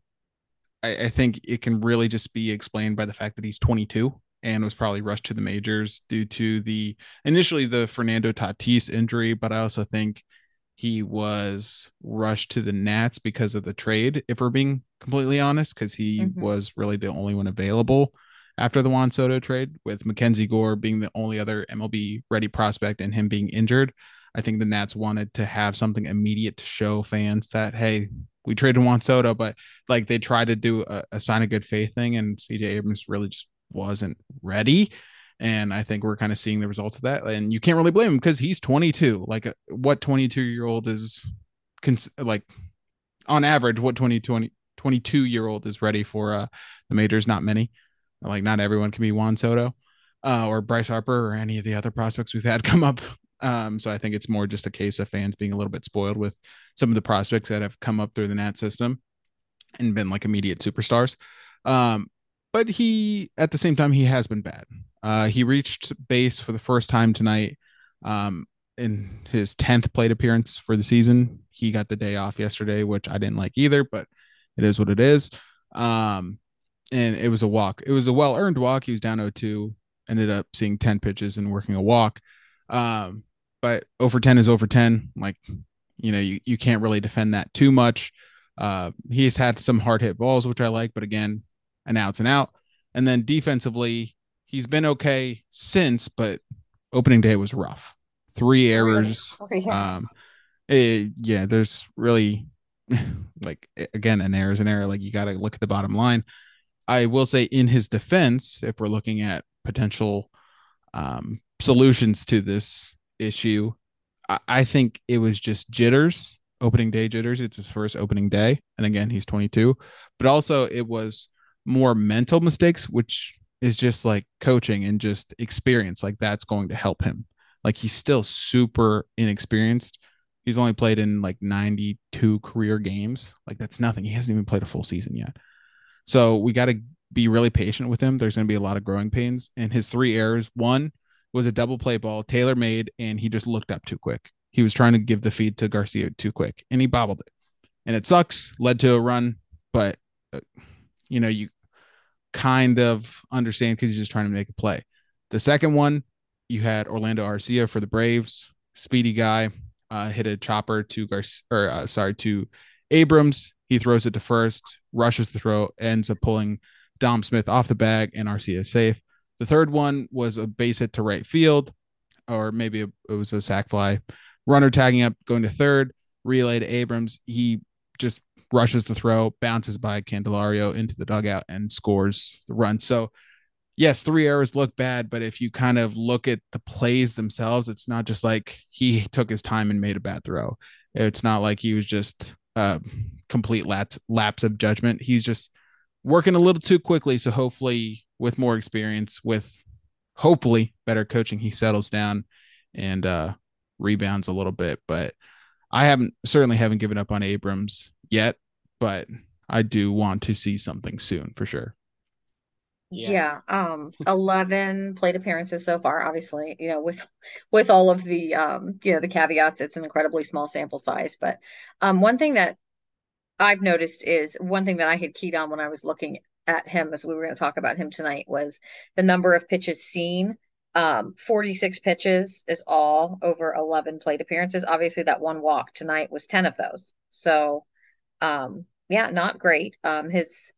B: I, I, think it can really just be explained by the fact that he's 22 and was probably rushed to the majors due to the initially the Fernando Tatis injury, but I also think he was rushed to the Nats because of the trade, if we're being completely honest, because he mm-hmm. was really the only one available after the Juan Soto trade, with Mackenzie Gore being the only other MLB ready prospect and him being injured. I think the Nats wanted to have something immediate to show fans that, hey, we traded Juan Soto, but like they tried to do a, a sign of good faith thing, and CJ Abrams really just wasn't ready. And I think we're kind of seeing the results of that. And you can't really blame him because he's 22. Like, uh, what 22 year old is cons- like on average, what 20, 20 22 year old is ready for uh, the majors? Not many. Like, not everyone can be Juan Soto uh, or Bryce Harper or any of the other prospects we've had come up. Um, so I think it's more just a case of fans being a little bit spoiled with some of the prospects that have come up through the Nat system and been like immediate superstars. Um, but he at the same time he has been bad. Uh, he reached base for the first time tonight um, in his 10th plate appearance for the season. He got the day off yesterday, which I didn't like either, but it is what it is. Um, and it was a walk. It was a well earned walk. He was down 0 2, ended up seeing 10 pitches and working a walk. Um, but over 10 is over 10. Like, you know, you, you can't really defend that too much. Uh, he's had some hard hit balls, which I like, but again, an outs and out. And then defensively, he's been okay since, but opening day was rough. Three errors. Um, it, eh, yeah, there's really like again an error is an error. Like you got to look at the bottom line. I will say in his defense, if we're looking at potential um, solutions to this issue, I, I think it was just jitters, opening day jitters. It's his first opening day, and again he's 22, but also it was more mental mistakes, which is just like coaching and just experience. Like that's going to help him. Like he's still super inexperienced. He's only played in like 92 career games. Like that's nothing. He hasn't even played a full season yet. So we got to be really patient with him. There's going to be a lot of growing pains. And his three errors one was a double play ball Taylor made, and he just looked up too quick. He was trying to give the feed to Garcia too quick, and he bobbled it. And it sucks, led to a run, but uh, you know, you kind of understand because he's just trying to make a play. The second one, you had Orlando Arcia for the Braves, speedy guy, uh, hit a chopper to Garcia, or uh, sorry, to Abrams. He throws it to first, rushes the throw, ends up pulling Dom Smith off the bag, and Arcia is safe. The third one was a base hit to right field, or maybe it was a sac fly. Runner tagging up, going to third, relay to Abrams. He just rushes the throw, bounces by Candelario into the dugout, and scores the run. So, yes, three errors look bad, but if you kind of look at the plays themselves, it's not just like he took his time and made a bad throw. It's not like he was just a complete lapse, lapse of judgment. He's just working a little too quickly. So, hopefully, with more experience, with hopefully better coaching, he settles down and uh, rebounds a little bit. But I haven't certainly haven't given up on Abrams yet, but I do want to see something soon for sure.
C: Yeah. yeah. um 11 plate appearances so far obviously you know with with all of the um you know the caveats it's an incredibly small sample size but um one thing that I've noticed is one thing that I had keyed on when I was looking at him as we were going to talk about him tonight was the number of pitches seen um 46 pitches is all over 11 plate appearances obviously that one walk tonight was 10 of those so um, yeah, not great. Um, his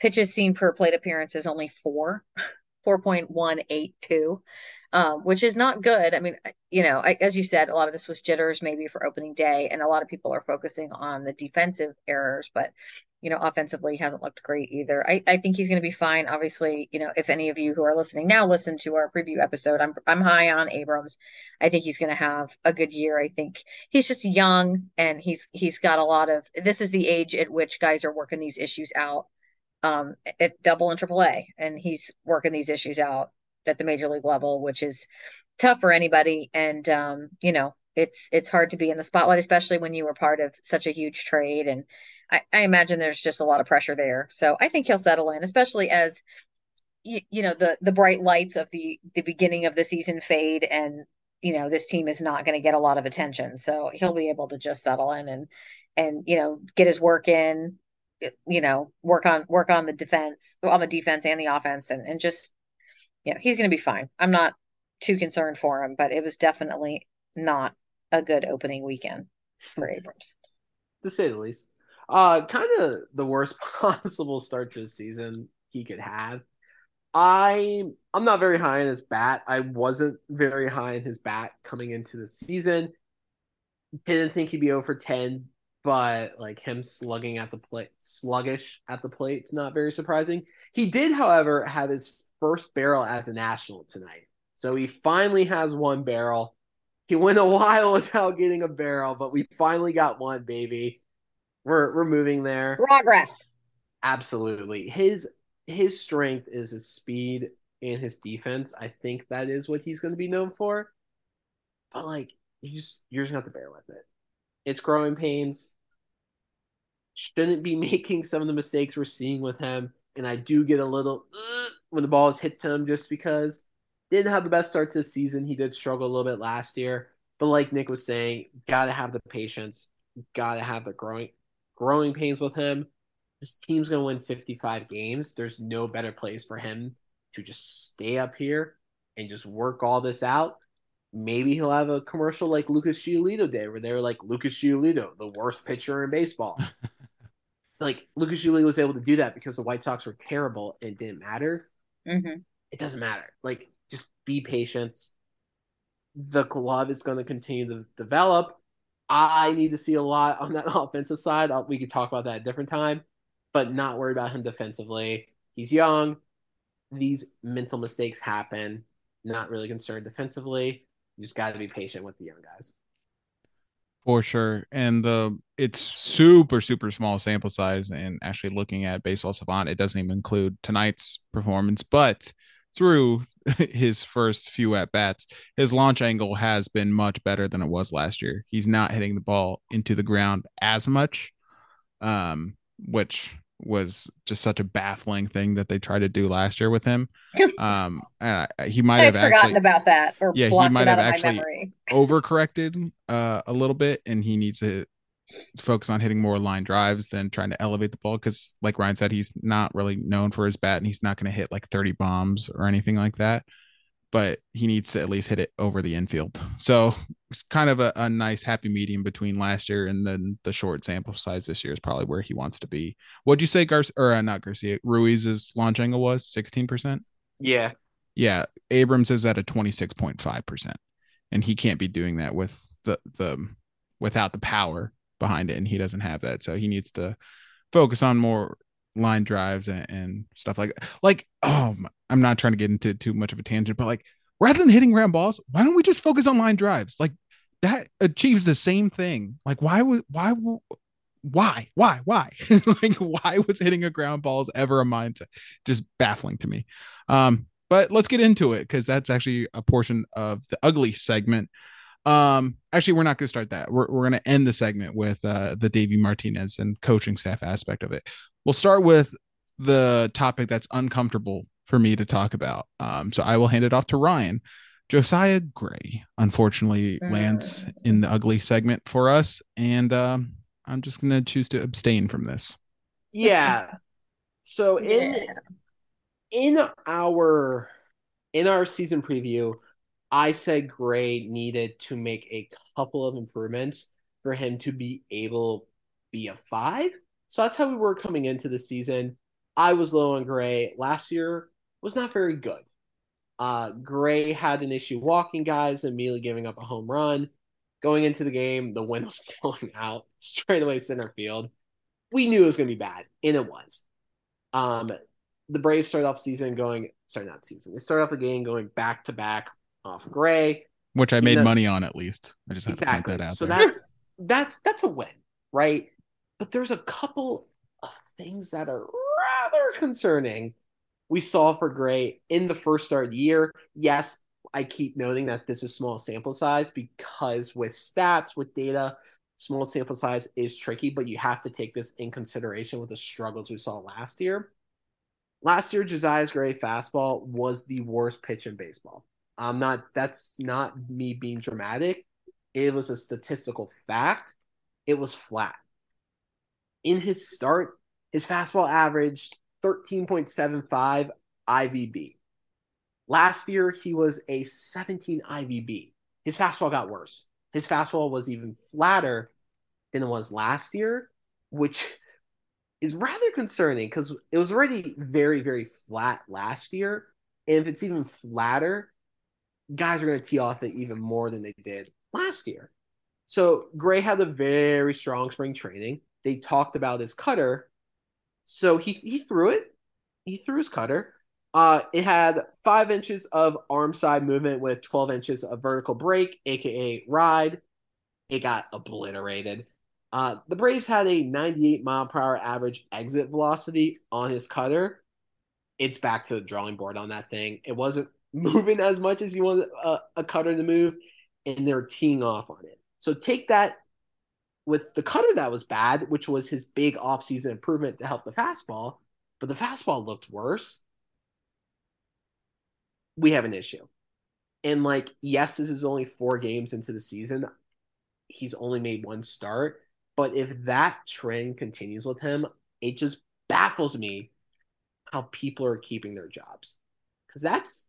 C: pitches seen per plate appearance is only four, 4.182, um, which is not good. I mean, you know, I, as you said, a lot of this was jitters maybe for opening day, and a lot of people are focusing on the defensive errors, but you know, offensively hasn't looked great either. I, I think he's going to be fine. Obviously, you know, if any of you who are listening now listen to our preview episode, I'm I'm high on Abrams. I think he's going to have a good year. I think he's just young and he's he's got a lot of. This is the age at which guys are working these issues out um, at double and triple A, and he's working these issues out at the major league level, which is tough for anybody. And um, you know, it's it's hard to be in the spotlight, especially when you were part of such a huge trade and I, I imagine there's just a lot of pressure there. So I think he'll settle in, especially as you, you know the the bright lights of the the beginning of the season fade and you know this team is not going to get a lot of attention. So he'll be able to just settle in and and you know get his work in you know work on work on the defense on the defense and the offense and and just you know he's going to be fine. I'm not too concerned for him but it was definitely not a good opening weekend for abrams.
D: To say the least uh kind of the worst possible start to the season he could have I I'm not very high on his bat. I wasn't very high in his bat coming into the season. Didn't think he'd be over 10, but like him slugging at the plate, sluggish at the plate, it's not very surprising. He did, however, have his first barrel as a national tonight. So he finally has one barrel. He went a while without getting a barrel, but we finally got one, baby. We're we're moving there.
C: Progress.
D: Absolutely. His his strength is his speed and his defense. I think that is what he's going to be known for. But like, you just you're just gonna have to bear with it. It's growing pains. Shouldn't be making some of the mistakes we're seeing with him. And I do get a little uh, when the ball is hit to him just because didn't have the best start to the season. He did struggle a little bit last year. But like Nick was saying, gotta have the patience, gotta have the growing growing pains with him this team's going to win 55 games. There's no better place for him to just stay up here and just work all this out. Maybe he'll have a commercial like Lucas Giolito day where they were like Lucas Giolito, the worst pitcher in baseball. like Lucas Giolito was able to do that because the White Sox were terrible and it didn't matter.
C: Mm-hmm.
D: It doesn't matter. Like just be patient. The glove is going to continue to develop. I need to see a lot on that offensive side. Uh, we could talk about that at a different time but not worry about him defensively. He's young. These mental mistakes happen. Not really concerned defensively. You just got to be patient with the young guys.
B: For sure. And the it's super, super small sample size. And actually looking at Baseball Savant, it doesn't even include tonight's performance, but through his first few at bats, his launch angle has been much better than it was last year. He's not hitting the ball into the ground as much, um, which was just such a baffling thing that they tried to do last year with him. Um, and I, he might have
C: forgotten
B: actually,
C: about that. Or
B: yeah, he might have actually overcorrected uh, a little bit, and he needs to focus on hitting more line drives than trying to elevate the ball. Because, like Ryan said, he's not really known for his bat, and he's not going to hit like 30 bombs or anything like that but he needs to at least hit it over the infield. So it's kind of a, a, nice happy medium between last year and then the short sample size this year is probably where he wants to be. What'd you say, Garcia or uh, not Garcia? Ruiz's launch angle was 16%?
D: Yeah.
B: Yeah. Abrams is at a 26.5%. And he can't be doing that with the the without the power behind it. And he doesn't have that. So he needs to focus on more line drives and, and stuff like that. Like, oh, I'm not trying to get into too much of a tangent, but like, rather than hitting ground balls, why don't we just focus on line drives? Like, that achieves the same thing. Like, why would why why why why like why was hitting a ground balls ever a mindset? Just baffling to me. Um, but let's get into it because that's actually a portion of the ugly segment. Um, actually, we're not going to start that. We're, we're going to end the segment with uh, the Davey Martinez and coaching staff aspect of it. We'll start with the topic that's uncomfortable for me to talk about. Um, so I will hand it off to Ryan. Josiah Gray, unfortunately, lands mm. in the ugly segment for us, and um, I'm just going to choose to abstain from this.
D: Yeah. So in yeah. in our in our season preview, I said Gray needed to make a couple of improvements for him to be able be a five. So that's how we were coming into the season. I was low on Gray. Last year was not very good. Uh, Gray had an issue walking guys, immediately giving up a home run. Going into the game, the wind was blowing out straight away center field. We knew it was going to be bad, and it was. Um, the Braves started off season going, sorry, not season. They started off the game going back to back off Gray,
B: which I made money on at least. I just exactly. to point that out.
D: So
B: there.
D: that's that's that's a win, right? But there's a couple of things that are rather concerning. We saw for Gray in the first start of the year. Yes, I keep noting that this is small sample size because with stats, with data, small sample size is tricky, but you have to take this in consideration with the struggles we saw last year. Last year, Josiah's Gray fastball was the worst pitch in baseball. I'm not, that's not me being dramatic. It was a statistical fact. It was flat. In his start, his fastball averaged 13.75 IVB. Last year, he was a 17 IVB. His fastball got worse. His fastball was even flatter than it was last year, which is rather concerning because it was already very, very flat last year. And if it's even flatter, guys are going to tee off it even more than they did last year. So Gray had a very strong spring training. They talked about his cutter. So he, he threw it. He threw his cutter. Uh, it had five inches of arm side movement with 12 inches of vertical break, aka ride. It got obliterated. Uh, the Braves had a 98 mile per hour average exit velocity on his cutter. It's back to the drawing board on that thing. It wasn't moving as much as you want a, a cutter to move, and they're teeing off on it. So take that with the cutter that was bad, which was his big offseason improvement to help the fastball, but the fastball looked worse. We have an issue. And like, yes, this is only four games into the season. He's only made one start. But if that trend continues with him, it just baffles me how people are keeping their jobs. Because that's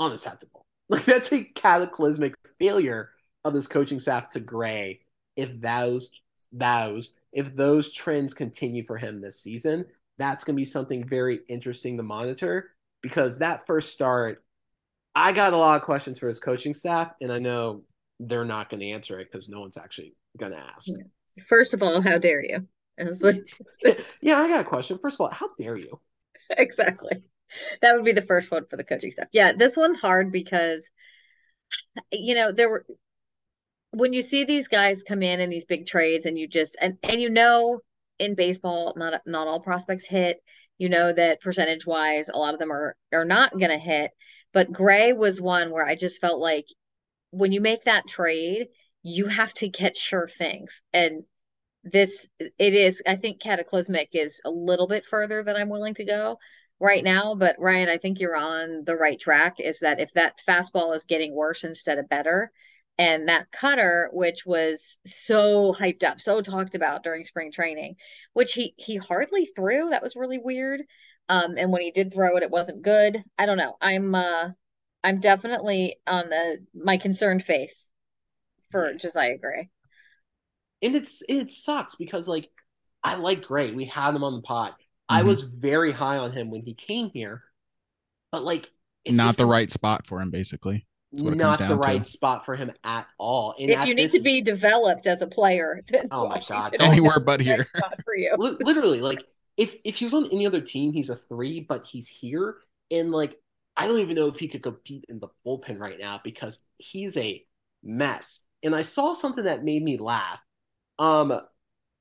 D: unacceptable. Like that's a cataclysmic failure of this coaching staff to Gray if those those if those trends continue for him this season. That's going to be something very interesting to monitor because that first start, I got a lot of questions for his coaching staff, and I know they're not going to answer it because no one's actually going to ask.
C: First of all, how dare you?
D: I was Like, yeah, I got a question. First of all, how dare you?
C: Exactly. That would be the first one for the coaching stuff. Yeah, this one's hard because you know, there were when you see these guys come in in these big trades and you just and and you know in baseball not not all prospects hit. You know that percentage wise a lot of them are are not going to hit, but Gray was one where I just felt like when you make that trade, you have to get sure things. And this it is I think cataclysmic is a little bit further than I'm willing to go right now, but Ryan, I think you're on the right track is that if that fastball is getting worse instead of better, and that cutter which was so hyped up so talked about during spring training which he he hardly threw that was really weird um and when he did throw it it wasn't good i don't know i'm uh i'm definitely on the my concerned face for josiah gray
D: and it's it sucks because like I like Gray. We had him on the pod. Mm-hmm. I was very high on him when he came here, but like
B: not the right spot for him, basically.
D: Not the right to. spot for him at all.
C: And if you need this... to be developed as a player, then
D: oh my god,
B: anywhere but here
C: for you.
D: Literally, like if if he was on any other team, he's a three, but he's here, and like I don't even know if he could compete in the bullpen right now because he's a mess. And I saw something that made me laugh um,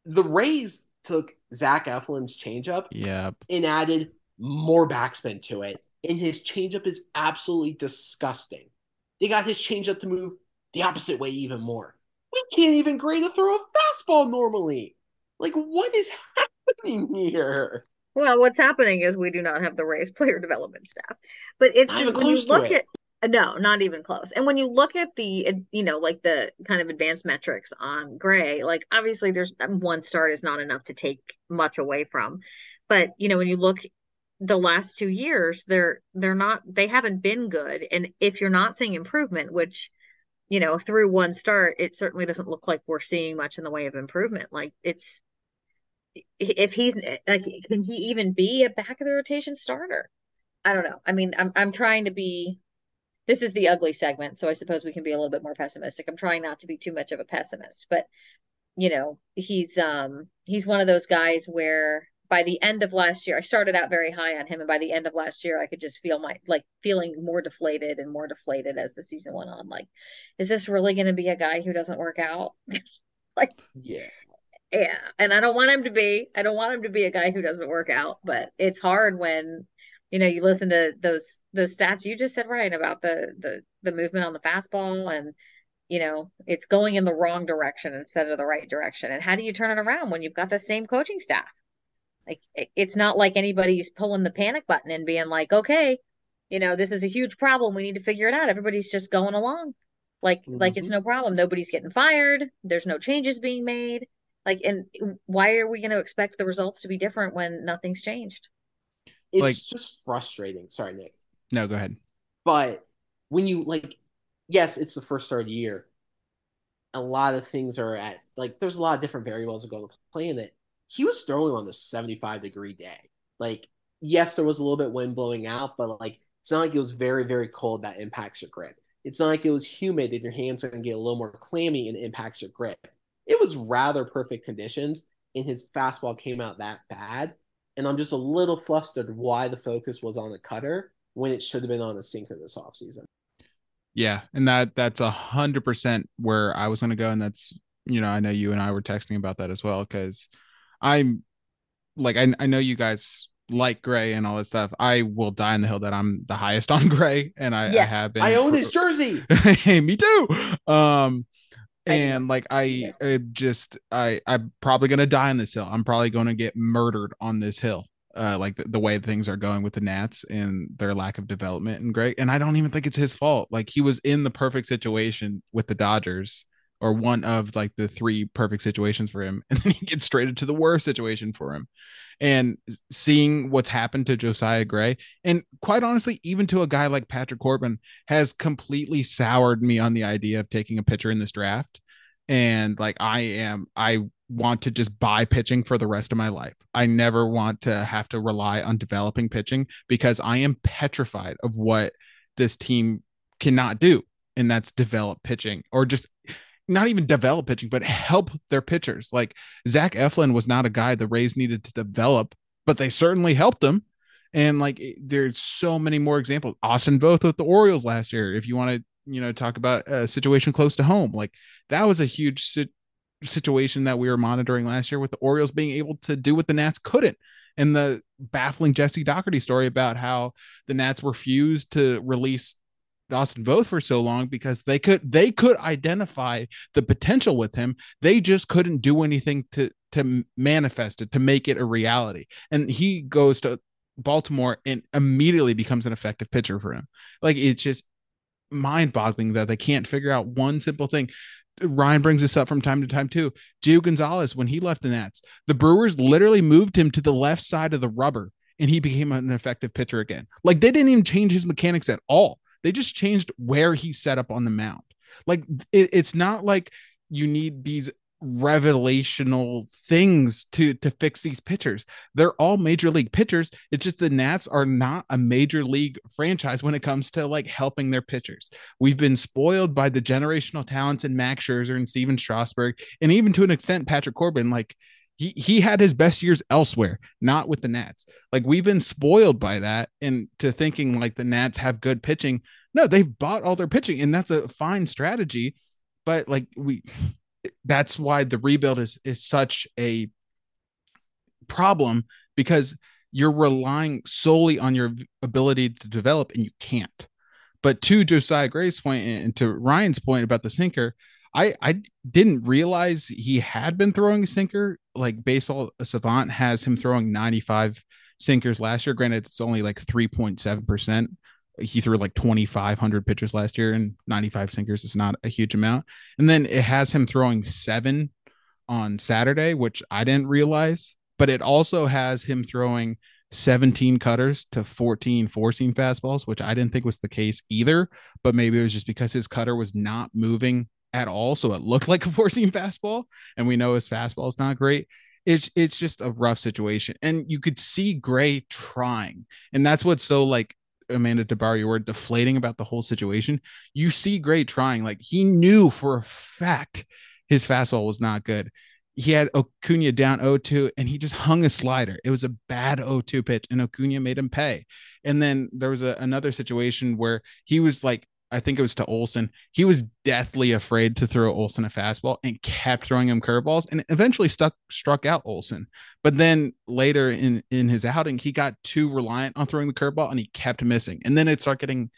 D: the Rays took Zach Eflin's changeup,
B: yep.
D: and added more backspin to it, and his changeup is absolutely disgusting. They got his changeup to move the opposite way even more. We can't even grade to throw a fastball normally. Like, what is happening here?
C: Well, what's happening is we do not have the Rays player development staff. But it's just, when you look at no, not even close. And when you look at the, you know, like the kind of advanced metrics on Gray, like obviously there's um, one start is not enough to take much away from. But, you know, when you look the last two years, they're they're not they haven't been good. And if you're not seeing improvement, which, you know, through one start, it certainly doesn't look like we're seeing much in the way of improvement. Like it's if he's like can he even be a back of the rotation starter? I don't know. I mean, I'm I'm trying to be this is the ugly segment, so I suppose we can be a little bit more pessimistic. I'm trying not to be too much of a pessimist, but you know, he's um he's one of those guys where by the end of last year, I started out very high on him, and by the end of last year, I could just feel my like feeling more deflated and more deflated as the season went on. Like, is this really going to be a guy who doesn't work out? like,
D: yeah,
C: yeah. And I don't want him to be. I don't want him to be a guy who doesn't work out. But it's hard when you know, you listen to those those stats you just said right about the the the movement on the fastball and you know, it's going in the wrong direction instead of the right direction. And how do you turn it around when you've got the same coaching staff? Like it's not like anybody's pulling the panic button and being like, okay, you know, this is a huge problem. We need to figure it out. Everybody's just going along. Like mm-hmm. like it's mm-hmm. no problem. Nobody's getting fired. There's no changes being made. Like and why are we going to expect the results to be different when nothing's changed?
D: It's like, just frustrating. Sorry, Nick.
B: No, go ahead.
D: But when you like yes, it's the first start of the year. A lot of things are at like there's a lot of different variables that go into play in it. He was throwing on the 75 degree day. Like, yes, there was a little bit wind blowing out, but like it's not like it was very, very cold that impacts your grip. It's not like it was humid that your hands are gonna get a little more clammy and impacts your grip. It was rather perfect conditions, and his fastball came out that bad. And I'm just a little flustered why the focus was on the cutter when it should have been on the sinker this offseason.
B: Yeah, and that that's a hundred percent where I was going to go, and that's you know I know you and I were texting about that as well because I'm like I I know you guys like Gray and all that stuff. I will die on the hill that I'm the highest on Gray, and I, yes. I have been.
D: I own his jersey.
B: hey, me too. Um, and like I, I just I I'm probably gonna die on this hill. I'm probably gonna get murdered on this hill uh, like the, the, way things are going with the Nats and their lack of development and great. And I don't even think it's his fault. Like he was in the perfect situation with the Dodgers or one of like the three perfect situations for him. And then he gets straight into the worst situation for him. And seeing what's happened to Josiah Gray, and quite honestly, even to a guy like Patrick Corbin, has completely soured me on the idea of taking a pitcher in this draft. And like I am, I want to just buy pitching for the rest of my life. I never want to have to rely on developing pitching because I am petrified of what this team cannot do. And that's develop pitching or just not even develop pitching, but help their pitchers. Like Zach Eflin was not a guy the Rays needed to develop, but they certainly helped him. And like eh, there's so many more examples. Austin Voth with the Orioles last year. If you want to, you know, talk about a situation close to home, like that was a huge situation that we were monitoring last year with the Orioles being able to do what the Nats couldn't. And the baffling Jesse Dougherty story about how the Nats refused to release Austin Voth for so long because they could they could identify the potential with him. They just couldn't do anything to to manifest it, to make it a reality. And he goes to Baltimore and immediately becomes an effective pitcher for him. Like it's just mind-boggling that they can't figure out one simple thing. Ryan brings this up from time to time too. Gio Gonzalez, when he left the Nats, the Brewers literally moved him to the left side of the rubber and he became an effective pitcher again. Like they didn't even change his mechanics at all. They just changed where he set up on the mound. Like it, it's not like you need these revelational things to to fix these pitchers. They're all major league pitchers. It's just the Nats are not a major league franchise when it comes to like helping their pitchers. We've been spoiled by the generational talents in Max Scherzer and Stephen Strasburg, and even to an extent Patrick Corbin. Like he he had his best years elsewhere, not with the Nats. Like we've been spoiled by that, and to thinking like the Nats have good pitching. No, they've bought all their pitching, and that's a fine strategy. But like we that's why the rebuild is is such a problem because you're relying solely on your ability to develop and you can't. But to Josiah Gray's point and to Ryan's point about the sinker, I I didn't realize he had been throwing a sinker. Like baseball uh, savant has him throwing 95 sinkers last year. Granted, it's only like 3.7 percent he threw like 2,500 pitches last year, and 95 sinkers is not a huge amount. And then it has him throwing seven on Saturday, which I didn't realize, but it also has him throwing 17 cutters to 14 four seam fastballs, which I didn't think was the case either. But maybe it was just because his cutter was not moving at all. So it looked like a four seam fastball. And we know his fastball is not great. It's it's just a rough situation. And you could see Gray trying. And that's what's so like Amanda your word, deflating about the whole situation. You see Gray trying, like he knew for a fact his fastball was not good. He had Acuna down 0-2 and he just hung a slider. It was a bad 0-2 pitch and Acuna made him pay. And then there was a, another situation where he was like I think it was to Olson. He was deathly afraid to throw Olson a fastball and kept throwing him curveballs and eventually stuck struck out Olson. But then later in in his outing, he got too reliant on throwing the curveball and he kept missing. And then it started getting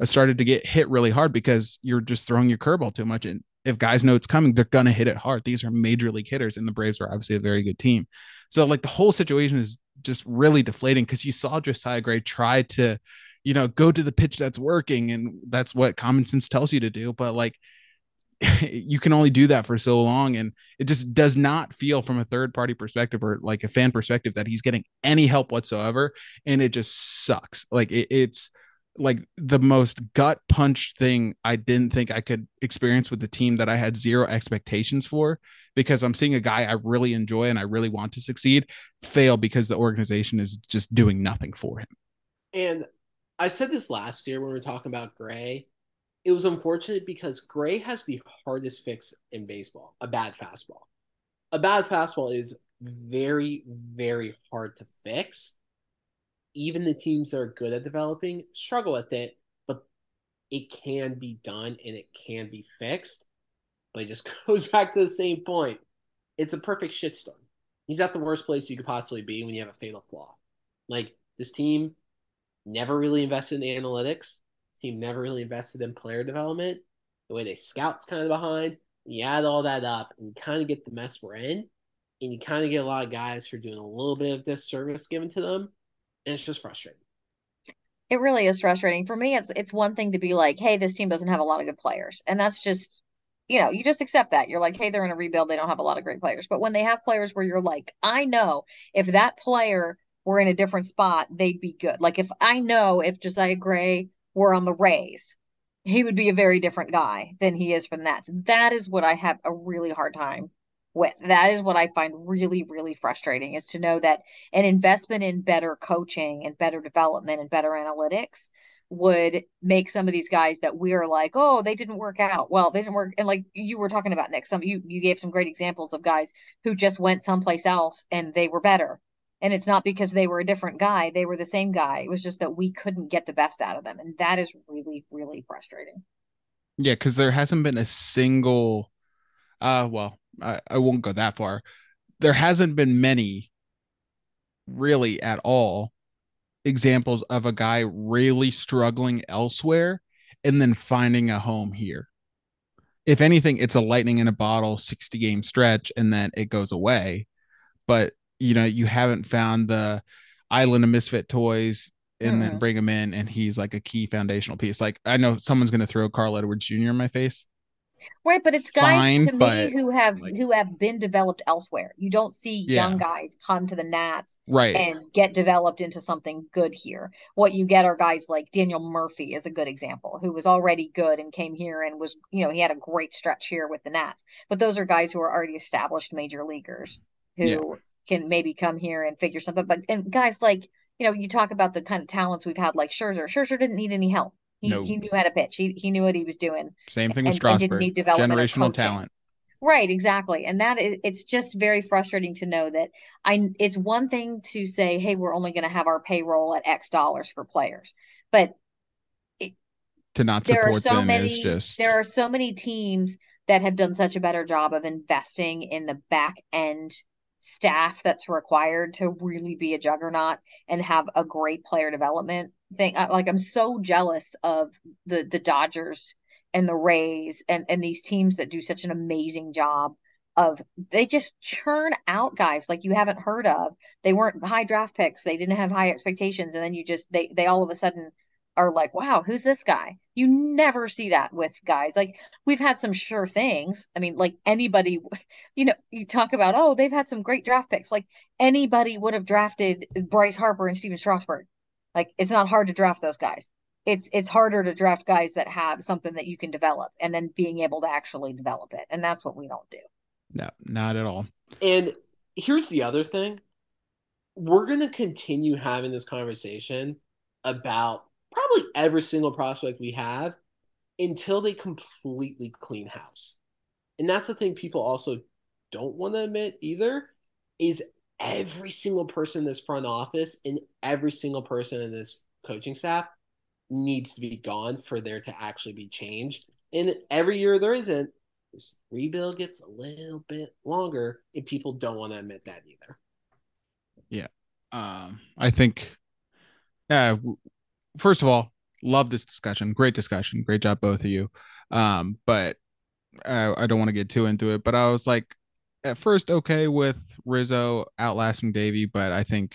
B: uh, started to get hit really hard because you're just throwing your curveball too much. And if guys know it's coming, they're gonna hit it hard. These are major league hitters, and the Braves are obviously a very good team. So like the whole situation is just really deflating because you saw Josiah Gray try to, you know, go to the pitch that's working, and that's what common sense tells you to do. But like you can only do that for so long and it just does not feel from a third party perspective or like a fan perspective that he's getting any help whatsoever and it just sucks like it, it's like the most gut punch thing I didn't think I could experience with the team that I had zero expectations for because I'm seeing a guy I really enjoy and I really want to succeed fail because the organization is just doing nothing for him.
D: And I said this last year when we were talking about Gray. It was unfortunate because Gray has the hardest fix in baseball a bad fastball. A bad fastball is very, very hard to fix even the teams that are good at developing struggle with it, but it can be done and it can be fixed. But it just goes back to the same point. It's a perfect shitstorm. He's at the worst place you could possibly be when you have a fatal flaw. Like this team never really invested in analytics. team never really invested in player development. The way they scouts kind of behind. You add all that up and you kind of get the mess we're in. And you kind of get a lot of guys who are doing a little bit of disservice given to them and it's just frustrating.
C: It really is frustrating for me. It's it's one thing to be like, hey, this team doesn't have a lot of good players, and that's just you know, you just accept that. You're like, hey, they're in a rebuild. They don't have a lot of great players. But when they have players where you're like, I know if that player were in a different spot, they'd be good. Like if I know if Josiah Gray were on the Rays, he would be a very different guy than he is for the Nats. That is what I have a really hard time with. That is what I find really, really frustrating is to know that an investment in better coaching and better development and better analytics would make some of these guys that we're like, oh, they didn't work out. Well, they didn't work. And like you were talking about, Nick, some you you gave some great examples of guys who just went someplace else and they were better. And it's not because they were a different guy; they were the same guy. It was just that we couldn't get the best out of them, and that is really, really frustrating.
B: Yeah, because there hasn't been a single uh well I, I won't go that far there hasn't been many really at all examples of a guy really struggling elsewhere and then finding a home here if anything it's a lightning in a bottle 60 game stretch and then it goes away but you know you haven't found the island of misfit toys and mm. then bring him in and he's like a key foundational piece like i know someone's going to throw carl edwards jr in my face
C: Right, but it's guys Fine, to me who have like, who have been developed elsewhere. You don't see yeah. young guys come to the Nats
B: right.
C: and get developed into something good here. What you get are guys like Daniel Murphy is a good example, who was already good and came here and was, you know, he had a great stretch here with the Nats. But those are guys who are already established major leaguers who yeah. Can maybe come here and figure something. But and guys like, you know, you talk about the kind of talents we've had like Scherzer. Scherzer didn't need any help he, no. he knew how to pitch. He he knew what he was doing.
B: Same thing with Strasburg. And Generational talent.
C: Right, exactly. And that is it's just very frustrating to know that I it's one thing to say, hey, we're only going to have our payroll at X dollars for players. But
B: it, to not support there are so them many, is just
C: there are so many teams that have done such a better job of investing in the back end staff that's required to really be a juggernaut and have a great player development thing. Like I'm so jealous of the the Dodgers and the Rays and and these teams that do such an amazing job of they just churn out guys like you haven't heard of. They weren't high draft picks. They didn't have high expectations and then you just they they all of a sudden are like, wow, who's this guy? You never see that with guys. Like we've had some sure things. I mean, like anybody, you know, you talk about, oh, they've had some great draft picks. Like anybody would have drafted Bryce Harper and Stephen Strasburg. Like it's not hard to draft those guys. It's it's harder to draft guys that have something that you can develop and then being able to actually develop it. And that's what we don't do.
B: No, not at all.
D: And here's the other thing. We're going to continue having this conversation about probably every single prospect we have until they completely clean house. And that's the thing people also don't want to admit either is every single person in this front office and every single person in this coaching staff needs to be gone for there to actually be change. And every year there isn't, this rebuild gets a little bit longer, and people don't want to admit that either.
B: Yeah. Um, I think, yeah, first of all, love this discussion. Great discussion. Great job, both of you. Um, but I, I don't want to get too into it. But I was like, at first, okay with Rizzo outlasting Davey, but I think,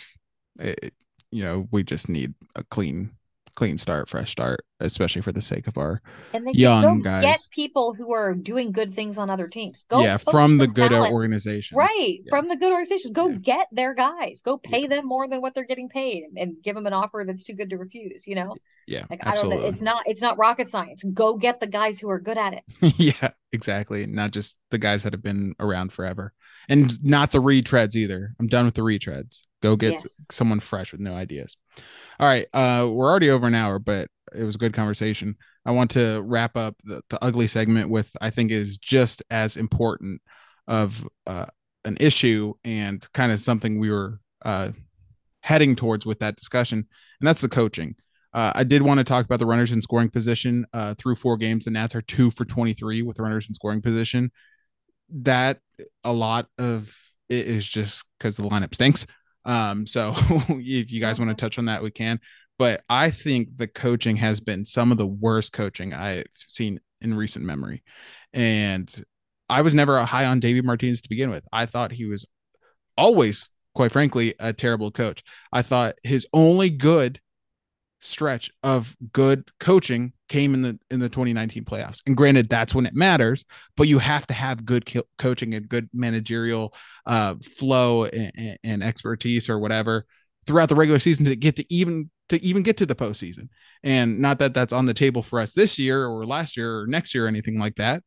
B: it, you know, we just need a clean clean start, fresh start, especially for the sake of our
C: and they
B: young
C: go
B: guys.
C: get people who are doing good things on other teams. Go
B: yeah, from the good
C: talent.
B: organizations.
C: Right,
B: Yeah.
C: from the good organizations. Go
B: Yeah.
C: get their guys. Go pay
B: Yeah.
C: them more than what they're getting paid and, give them an offer that's too good to refuse, you know?
B: Yeah,
C: Like I don't know. It's not it's not rocket science. Go get the guys who are good at it.
B: yeah, exactly. Not just the guys that have been around forever, and not the retreads either. I'm done with the retreads. Go get
C: Yes.
B: someone fresh with no ideas. All right, uh, we're already over an hour, but it was a good conversation. I want to wrap up the, the ugly segment with I think is just as important of uh, an issue and kind of something we were uh, heading towards with that discussion, and that's the coaching. Uh, I did want to talk about the runners in scoring position uh, through four games. The Nats are two for 23 with runners in scoring position. That a lot of it is just because the lineup stinks. Um, so if you guys want to touch on that, we can. But I think the coaching has been some of the worst coaching I've seen in recent memory. And I was never high on David Martinez to begin with. I thought he was always, quite frankly, a terrible coach. I thought his only good stretch of good coaching came in the in the 2019 playoffs. And granted, that's when it matters, but you have to have good co- coaching and good managerial uh, flow and, and expertise or whatever throughout the regular season to get to even to even get to the postseason. And not that that's on the table for us this year or last year or next year or anything like that,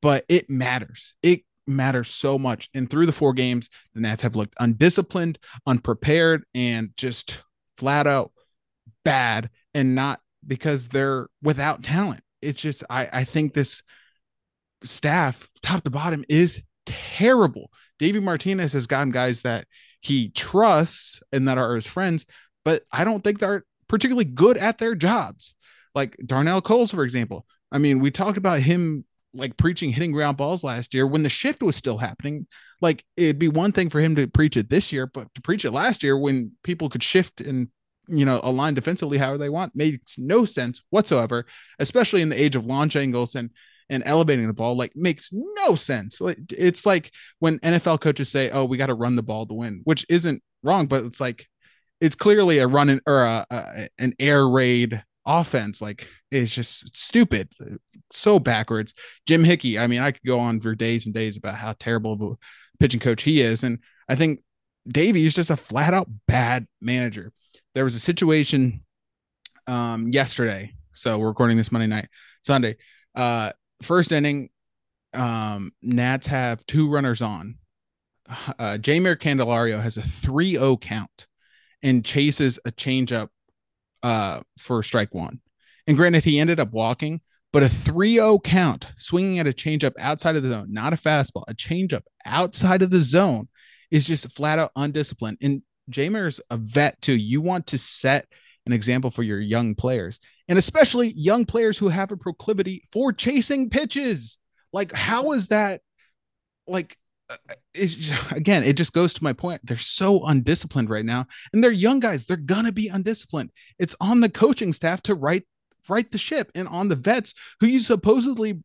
B: but it matters. It matters so much. And through the four games, the Nats have looked undisciplined, unprepared, and just flat out bad and not because they're without talent. It's just I I think this staff top to bottom is terrible. David Martinez has gotten guys that he trusts and that are his friends, but I don't think they're particularly good at their jobs. Like Darnell Coles, for example. I mean, we talked about him like preaching hitting ground balls last year when the shift was still happening. Like it'd be one thing for him to preach it this year, but to preach it last year when people could shift and you know align defensively however they want makes no sense whatsoever, especially in the age of launch angles and and elevating the ball like makes no sense. It's like when NFL coaches say, "Oh, we got to run the ball to win," which isn't wrong, but it's like it's clearly a run or a, a, an air raid offense. Like it's just stupid, so backwards. Jim Hickey. I mean, I could go on for days and days about how terrible of a pitching coach he is, and I think Davey is just a flat out bad manager. There was a situation um, yesterday, so we're recording this Monday night, Sunday. Uh, first inning, um, Nats have two runners on. Uh, Jeimer Candelario has a 3-0 count and chases a changeup uh, for strike one. And granted, he ended up walking, but a 3-0 count, swinging at a changeup outside of the zone, not a fastball, a changeup outside of the zone is just flat out undisciplined. And Jeimer's a vet too. You want to set an example for your young players, and especially young players who have a proclivity for chasing pitches. Like, how is that? Like, it, again, it just goes to my point. They're so undisciplined right now, and they're young guys. They're gonna be undisciplined. It's on the coaching staff to right right the ship, and on the vets who you supposedly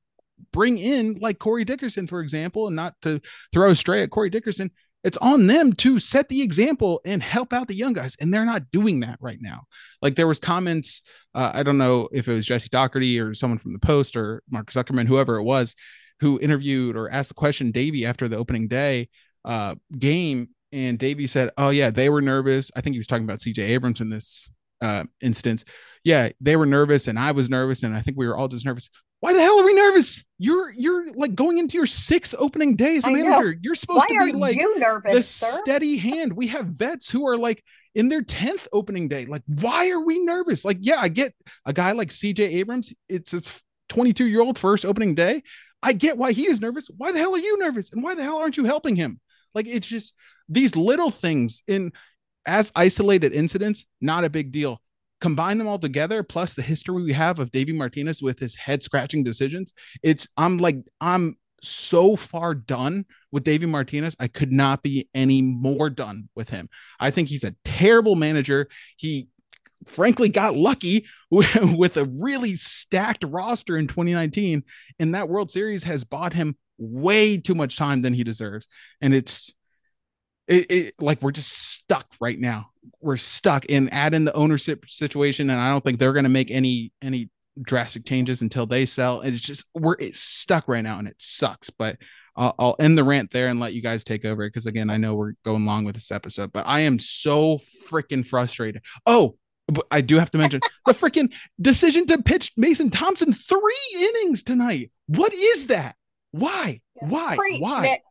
B: bring in, like Corey Dickerson, for example, and not to throw stray at Corey Dickerson. It's on them to set the example and help out the young guys, and they're not doing that right now. Like there was comments, uh, I don't know if it was Jesse Dougherty or someone from the Post or Mark Zuckerman, whoever it was, who interviewed or asked the question Davey after the opening day uh, game, and Davey said, "Oh yeah, they were nervous." I think he was talking about C.J. Abrams in this uh, instance. Yeah, they were nervous, and I was nervous, and I think we were all just nervous. Why the hell are we nervous? You're you're like going into your sixth opening day as a manager. You're supposed
C: Why
B: to be like
C: nervous,
B: the
C: sir?
B: steady hand. We have vets who are like in their 10th opening day. Like, why are we nervous? Like, yeah, I get a guy like CJ Abrams. It's it's 22 year old first opening day. I get why he is nervous. Why the hell are you nervous? And why the hell aren't you helping him? Like, it's just these little things in as isolated incidents, not a big deal. Combine them all together, plus the history we have of Davey Martinez with his head scratching decisions. It's I'm like I'm so far done with Davey Martinez. I could not be any more done with him. I think he's a terrible manager. He frankly got lucky with a really stacked roster in 2019 and that world series has bought him way too much time than he deserves. And it's it, it, like we're just stuck right now. We're stuck in add in the ownership situation and i don't think they're going to make any any drastic changes until they sell. And it's just we're it's stuck right now and it sucks. But I'll, I'll end the rant there and let you guys take over because again i know we're going long with this episode but i am so freaking frustrated. Oh I do have to mention the freaking decision to pitch Mason Thompson three innings tonight. What is that? Why? Why?
C: Preach,
B: Why?
C: Nick.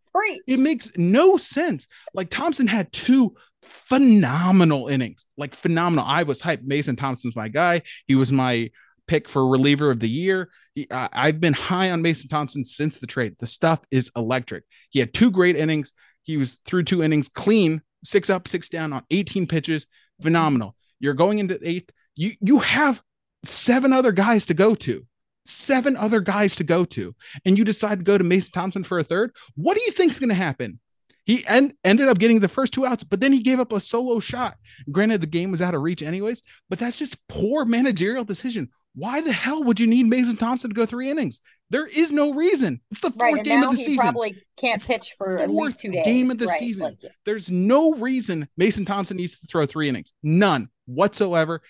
B: It makes no sense. Like Thompson had two phenomenal innings, like phenomenal. I was hyped. Mason Thompson's my guy. He was my pick for reliever of the year. He, I've been high on Mason Thompson since the trade. The stuff is electric. He had two great innings. He was through two innings clean, six up, six down on 18 pitches. Phenomenal. You're going into eighth. You you have seven other guys to go to. Seven other guys to go to, and you decide to go to Mason Thompson for a third. What do you think is going to happen? He en- ended up getting the first two outs, but then he gave up a solo shot. Granted, the game was out of reach anyways, but that's just poor managerial decision. Why the hell would you need Mason Thompson to go three innings? There is no reason. It's the fourth
C: Right,
B: game of the season.
C: probably can't
B: It's
C: pitch for at least two days.
B: game of the
C: right,
B: season.
C: like,
B: There's no reason Mason Thompson needs to throw three innings. None whatsoever.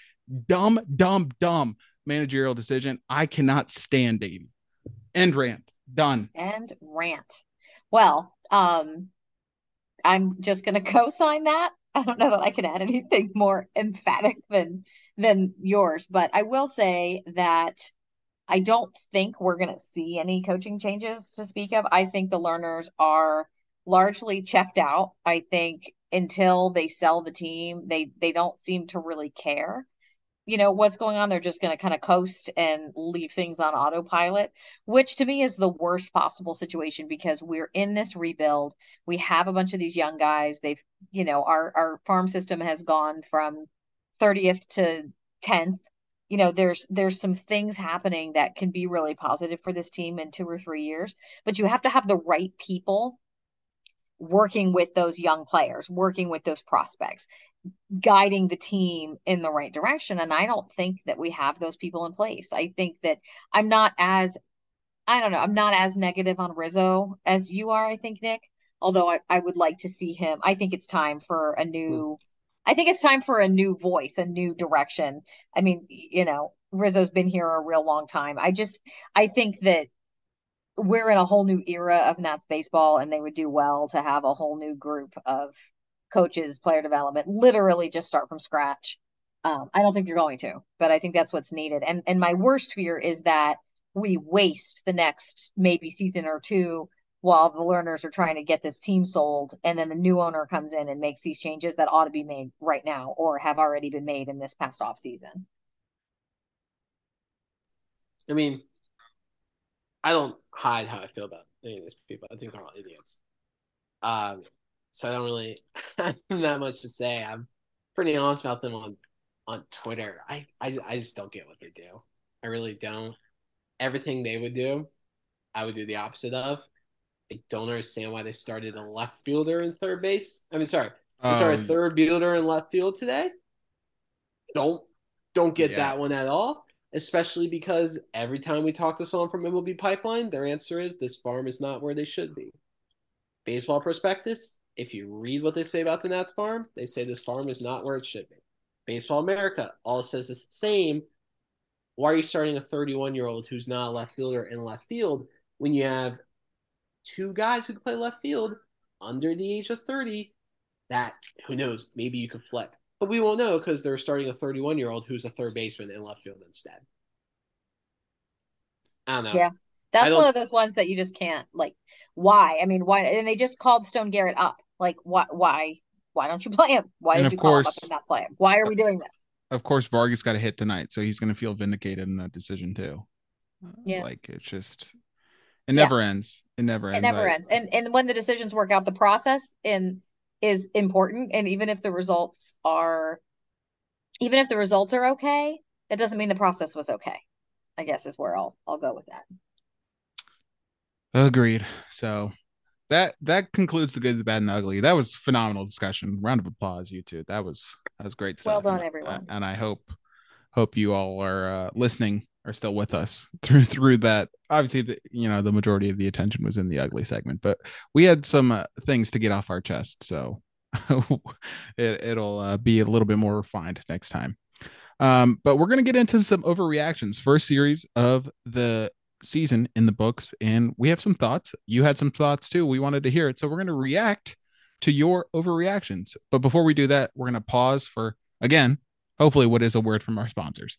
B: Dumb, dumb, dumb managerial decision. I cannot stand Davey. End rant. Done.
C: and rant. Well, um, I'm just gonna co-sign that. I don't know that I can add anything more emphatic than than yours, but I will say that I don't think we're gonna see any coaching changes to speak of. I think the Lerners are largely checked out. I think until they sell the team, they they don't seem to really care. You know what's going on they're just going to kind of coast and leave things on autopilot which to me is the worst possible situation because we're in this rebuild. We have a bunch of these young guys. They've you know our our farm system has gone from 30th to 10th you know there's there's some things happening that can be really positive for this team in two or three years but you have to have the right people working with those young players working with those prospects guiding the team in the right direction. And I don't think that we have those people in place. I think that I'm not as, I don't know, I'm not as negative on Rizzo as you are, I think, Nick. Although I, I would like to see him. I think it's time for a hmm. new, I think it's time for a new voice, a new direction. I mean, you know, Rizzo's been here a real long time. I just, I think that we're in a whole new era of Nats baseball, and they would do well to have a whole new group of coaches, player development, literally just start from scratch. Um, I don't think you're going to, but I think that's what's needed. And and my worst fear is that we waste the next maybe season or two while the Lerners are trying to get this team sold, and then the new owner comes in and makes these changes that ought to be made right now or have already been made in this past off season.
D: I mean, I don't hide how I feel about any of these people. I think they're all idiots. Um, so I don't really have that much to say. I'm pretty honest about them on on Twitter. I, I I just don't get what they do. I really don't. Everything they would do, I would do the opposite of. I don't understand why they started a left fielder in third base. I mean, sorry, they started a
B: Um,
D: third fielder in left field today. Don't don't get
B: Yeah.
D: that one at all. Especially because every time we talk to someone from MLB Pipeline, their answer is this farm is not where they should be. Baseball prospectus, if you read what they say about the Nats farm, they say this farm is not where it should be. Baseball America all says the same. Why are you starting a 31 year old who's not a left fielder in left field when you have two guys who can play left field under the age of 30 that who knows, maybe you could flip. But we won't know because they're starting a 31 year old who's a third baseman in left field instead. I don't know.
C: Yeah. That's one of those ones that you just can't like. Why? I mean, why? And they just called Stone Garrett up. Like, why? Why? Why don't you play him? Why
B: And
C: did
B: of
C: you call him up and not play him? Why are we uh, doing this?
B: Of course, Vargas got a hit tonight, so he's going to feel vindicated in that decision too.
C: Uh, yeah.
B: Like it's just, it
C: Yeah.
B: never ends. It never ends.
C: It never
B: I-
C: ends. And and when the decisions work out, the process in is important. And even if the results are, even if the results are okay, that doesn't mean the process was okay. I guess is where I'll I'll go with that.
B: Agreed. So that that concludes the good, the bad, and the ugly. That was phenomenal discussion. Round of applause, you two. That was that was great stuff.
C: Well done,
B: and,
C: everyone.
B: And I hope hope you all are uh, listening are still with us through through that. Obviously, the, you know the majority of the attention was in the ugly segment, but we had some uh, things to get off our chest, so it, it'll uh, be a little bit more refined next time. Um, but we're gonna get into some overreactions. First series of the season in the books, and we have some thoughts. You had some thoughts too. We wanted to hear it, so we're gonna react to your overreactions. But before we do that, we're gonna pause for again, hopefully, what is a word from our sponsors.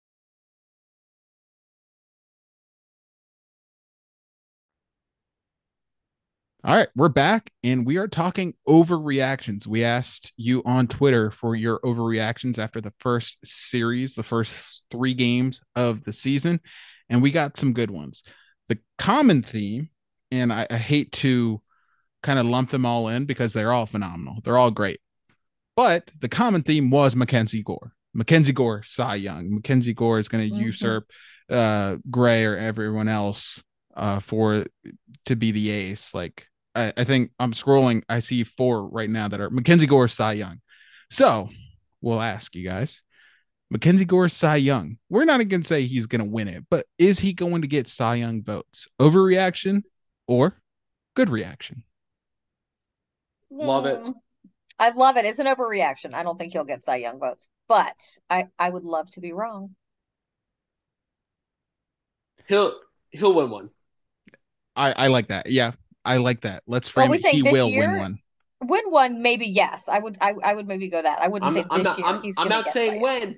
B: All right, we're back and we are talking overreactions. We asked you on Twitter for your overreactions after the first series, the first three games of the season, and we got some good ones. The common theme, and I, I hate to kind of lump them all in because they're all phenomenal, they're all great. But the common theme was Mackenzie Gore. Mackenzie Gore, Cy Young. Mackenzie Gore is going to mm-hmm. usurp uh, Gray or everyone else uh, for to be the ace. Like I, I, think I'm scrolling. I see four right now that are Mackenzie Gore, Cy Young. So we'll ask you guys. Mackenzie Gore, Cy Young. We're not going to say he's going to win it, but is he going to get Cy Young votes? Overreaction or good reaction?
D: Love it. Hmm.
C: I love it. It's an overreaction. I don't think he'll get Cy Young votes, but I I would love to be wrong.
D: He'll he'll win one.
B: I I like that. Yeah, I like that. Let's frame it. He will
C: year,
B: win one.
C: Win one, maybe yes. I would. I, I would maybe go that. I wouldn't
D: I'm,
C: say
D: I'm
C: this
D: not,
C: year.
D: I'm,
C: he's
D: I'm not saying
C: when.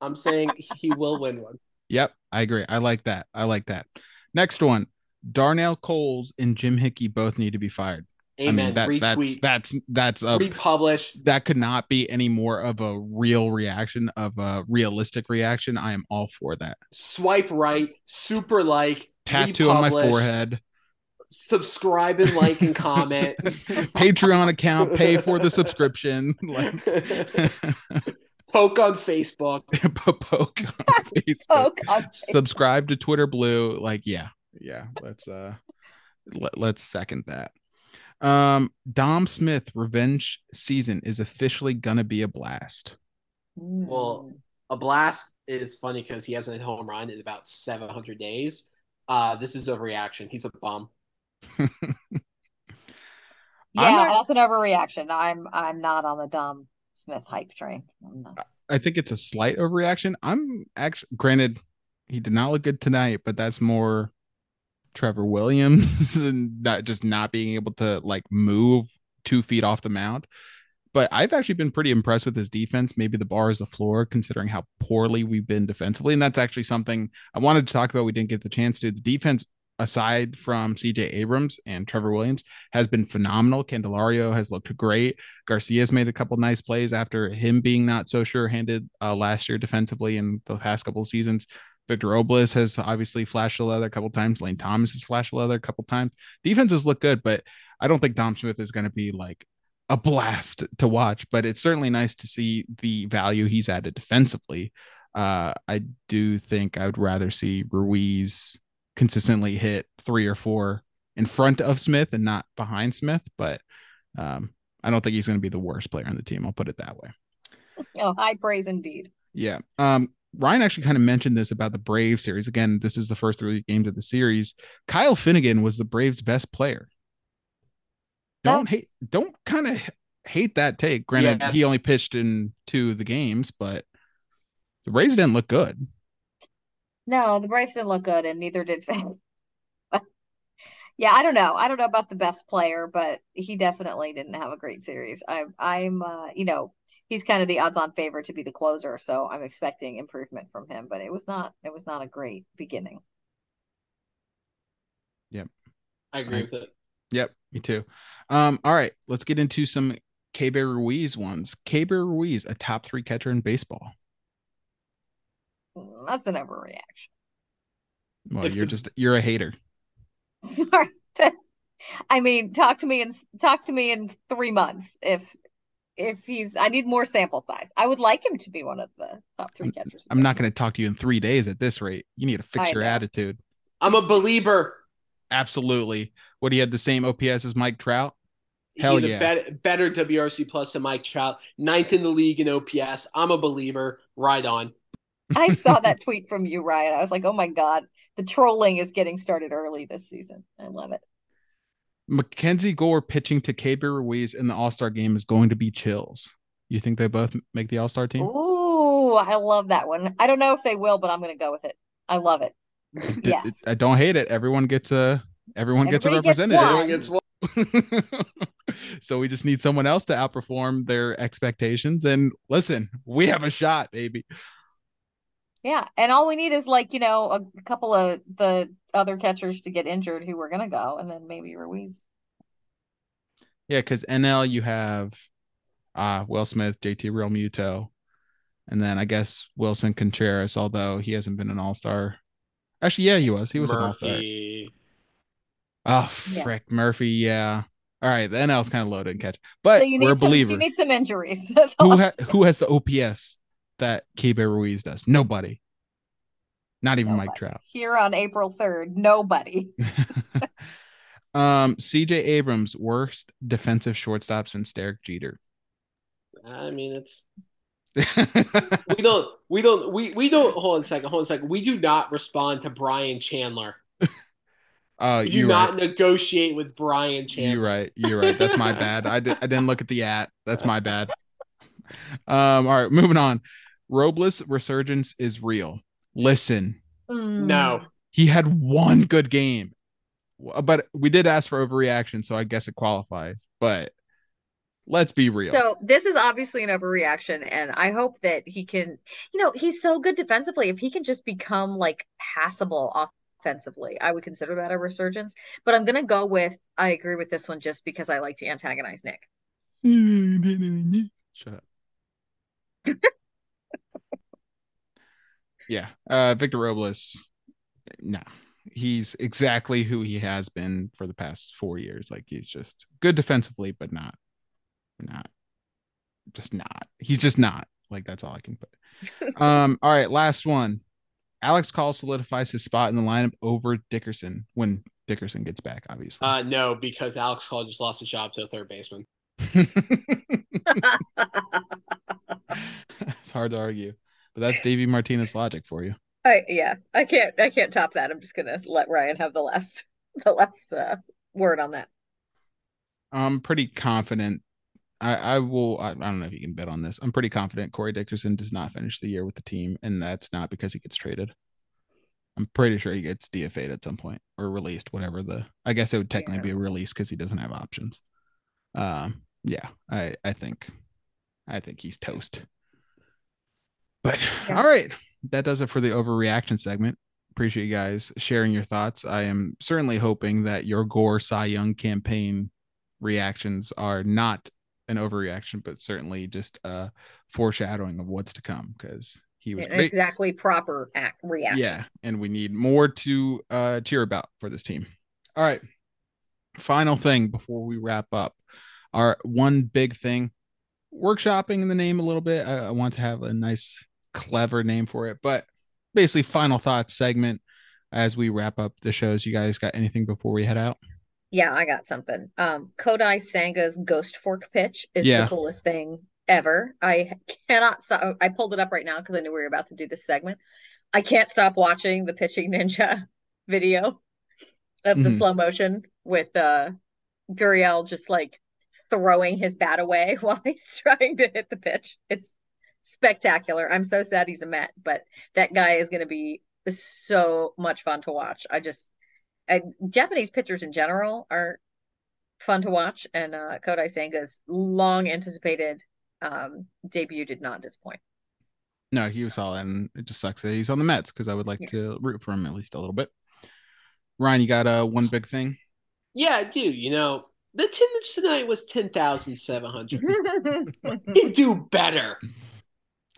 D: I'm saying he will win one.
B: Yep, I agree. I like that. I like that. Next one. Darnell Coles and Jim Hickey both need to be fired.
D: Amen.
B: I mean, that,
D: Retweet.
B: That's that's that's a
D: republish.
B: That could not be any more of a real reaction of a realistic reaction. I am all for that.
D: Swipe right, super like,
B: tattoo on my forehead
D: subscribe and like and comment.
B: Patreon account, pay for the subscription. Like
D: poke on Facebook.
B: poke on Facebook. Poke on Facebook. Subscribe to Twitter Blue. Like, yeah, yeah. Let's uh let, let's second that. Um, Dom Smith revenge season is officially gonna be a blast.
D: Well, a blast is funny because he hasn't hit home run in about 700 days. Uh, this is a reaction. He's a bum.
C: Yeah, not, that's an overreaction. I'm I'm not on the Dom Smith hype train.
B: I think it's a slight overreaction. I'm actually granted he did not look good tonight, but that's more Trevor Williams and not just not being able to like move two feet off the mound. But I've actually been pretty impressed with his defense. Maybe the bar is the floor, considering how poorly we've been defensively. And that's actually something I wanted to talk about. We didn't get the chance to. The defense aside from CJ Abrams and Trevor Williams, has been phenomenal. Candelario has looked great. Garcia's made a couple nice plays after him being not so sure handed uh, last year defensively in the past couple of seasons. Victor Robles has obviously flashed the leather a couple times. Lane Thomas has flashed the leather a couple times. Defenses look good, but I don't think Dom Smith is going to be like a blast to watch. But it's certainly nice to see the value he's added defensively. Uh, I do think I would rather see Ruiz consistently hit three or four in front of Smith and not behind Smith, but um, I don't think he's going to be the worst player on the team. I'll put it that way.
C: Oh, high praise indeed.
B: Yeah. Um, Ryan actually kind of mentioned this about the Brave series. Again, this is the first three games of the series. Kyle Finnegan was the Braves' best player. Don't hate, don't kind of hate that take. Granted, yeah. he only pitched in two of the games, but the Braves didn't look good.
C: No, the Braves didn't look good, and neither did Finn. yeah, I don't know. I don't know about the best player, but he definitely didn't have a great series. I, I'm, uh, you know, he's kind of the odds-on favorite to be the closer, so I'm expecting improvement from him. But it was not, it was not a great beginning.
B: Yep,
D: I agree I, with it.
B: Yep, me too. Um, all right, let's get into some Keibert Ruiz ones. Keibert Ruiz, a top three catcher in baseball.
C: Mm, That's an overreaction.
B: Well,
D: If
B: you're
D: the-
B: just you're a hater.
C: Sorry. I mean, talk to me and talk to me in three months if if he's. I need more sample size. I would like him to be one of the top three catchers.
B: I'm not going to talk to you in three days at this rate. You need to fix
C: I
B: your
C: know.
B: attitude.
D: I'm a believer.
B: Absolutely. What he had the same OPS as Mike Trout.
D: He
B: Hell
D: had a
B: yeah.
D: bet- better WRC plus than Mike Trout, ninth in the league in OPS. I'm a believer. Right on.
C: I saw that tweet from you, Ryan. I was like, oh my god, the trolling is getting started early this season. I love it.
B: Mackenzie Gore pitching to Keibert Ruiz in the All Star game is going to be chills. You think they both make the All Star team?
C: Ooh, I love that one. I don't know if they will, but I'm going to go with it. I love it.
B: D-
C: Yes.
B: I don't hate it. Everyone gets a everyone gets a
C: Everybody gets
B: representative.
C: one.
D: Everyone gets one.
B: so we just need someone else to outperform their expectations. And listen, we have a shot, baby.
C: Yeah, and all we need is like, you know, a couple of the other catchers to get injured who were going to go, and then maybe Ruiz.
B: Yeah, because NL you have uh Will Smith, JT Realmuto, and then I guess Willson Contreras, although he hasn't been an all star. Actually, yeah, he was. He was an all star.
D: Murphy.
B: Oh
C: Yeah.
B: frick, Murphy, yeah. All right, the NL's kind of loaded in catch. But
C: So you
B: we're a
C: need some,
B: believer.
C: you need some injuries.
B: Who ha- who has the OPS that Keibert Ruiz does? Nobody. Not even Mike Trout.
C: Here on April 3rd, nobody.
B: um, CJ Abrams, worst defensive shortstop since Derek Jeter.
D: I mean, it's we don't we don't we we don't hold on a second hold on a second we do not respond to brian chandler
B: uh,
D: we do
B: you're
D: not
B: right.
D: negotiate with brian chandler
B: You're right. You're right. That's my bad. I, did, I didn't look at the at. That's my bad. Um, all right, moving on. Robles resurgence is real. Listen, mm.
D: no
B: he had one good game, but we did ask for overreaction, so I guess it qualifies. But let's be real.
C: So this is obviously an overreaction, and I hope that he can, you know, he's so good defensively. If he can just become like passable offensively, I would consider that a resurgence. But I'm gonna go with I agree with this one just because I like to antagonize Nick.
B: Shut up. yeah, uh, Victor Robles. No, he's exactly who he has been for the past four years. Like he's just good defensively, but not, not, just not. He's just not. Like that's all I can put. um. All right, last one. Alex Call solidifies his spot in the lineup over Dickerson when Dickerson gets back. Obviously.
D: uh no because alex call just lost his job to a third baseman
B: it's hard to argue, but that's Davey Martinez logic for you.
C: I yeah, I can't I can't top that. I'm just gonna let Ryan have the last the last uh, word on that.
B: I'm pretty confident. I, I will. I, I don't know if you can bet on this. I'm pretty confident Corey Dickerson does not finish the year with the team, and that's not because he gets traded. I'm pretty sure he gets DFA'd at some point or released, whatever the. I guess it would technically be a release because he doesn't have options. Um. Yeah. I. I think. I think he's toast. But
C: Yeah.
B: all right, that does it for the overreaction segment. Appreciate you guys sharing your thoughts. I am certainly hoping that your Gore Cy Young campaign reactions are not an overreaction, but certainly just a foreshadowing of what's to come because he was great.
C: exactly proper act reaction.
B: Yeah, and we need more to uh, cheer about for this team. All right, final thing before we wrap up. Our one big thing, workshopping in the name a little bit. I, I want to have a nice, clever name for it, but basically, final thoughts segment as we wrap up the shows. You guys got anything before we head out?
C: Yeah, I got something. Um, Kodai Senga's Ghost Fork pitch is
B: Yeah.
C: the coolest thing ever. I cannot stop. I pulled it up right now because I knew we were about to do this segment. I can't stop watching the pitching ninja video of the
B: Mhm.
C: slow motion with uh Gurriel just like throwing his bat away while he's trying to hit the pitch. It's spectacular. I'm so sad he's a Met, but that guy is going to be so much fun to watch. I just I, Japanese pitchers in general are fun to watch, and uh, Kodai Senga's long anticipated um, debut did not disappoint.
B: No, he was solid, and it just sucks that he's on the Mets because I would like
C: Yeah.
B: to root for him at least a little bit. Ryan, you got uh, one big thing?
D: Yeah, I do. You know, The attendance tonight was ten thousand seven hundred. we can do better.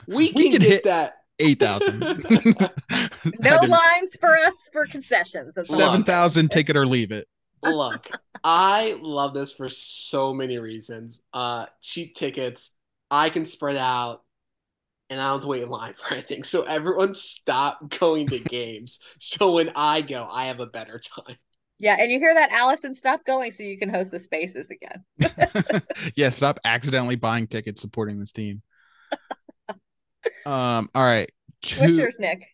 D: We can,
B: We can
D: get
B: hit-
D: that.
B: Eight thousand.
C: no lines for us for concessions. That's all.
B: Seven thousand. Take it or leave it.
D: Look, I love this for so many reasons. Uh, cheap tickets, I can spread out, and I don't have to wait in line for anything. So everyone stop going to games. So when I go, I have a better time.
C: Yeah, and you hear that, Allison? Stop going so you can host the spaces again.
B: yeah, stop accidentally buying tickets supporting this team. Um, all right.
C: What's yours, Nick?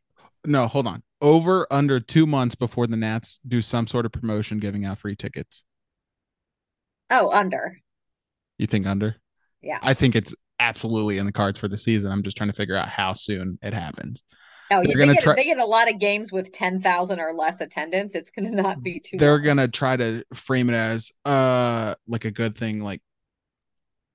B: no, hold on. Over under two months before the Nats do some sort of promotion giving out free tickets.
C: Oh, under.
B: You think under?
C: Yeah.
B: I think it's absolutely in the cards for the season. I'm just trying to figure out how soon it happens.
C: Oh,
B: They're
C: yeah,
B: gonna
C: they, get,
B: try-
C: they get a lot of games with ten thousand or less attendance. It's going to not be too.
B: They're gonna try to frame it as uh like a good thing, like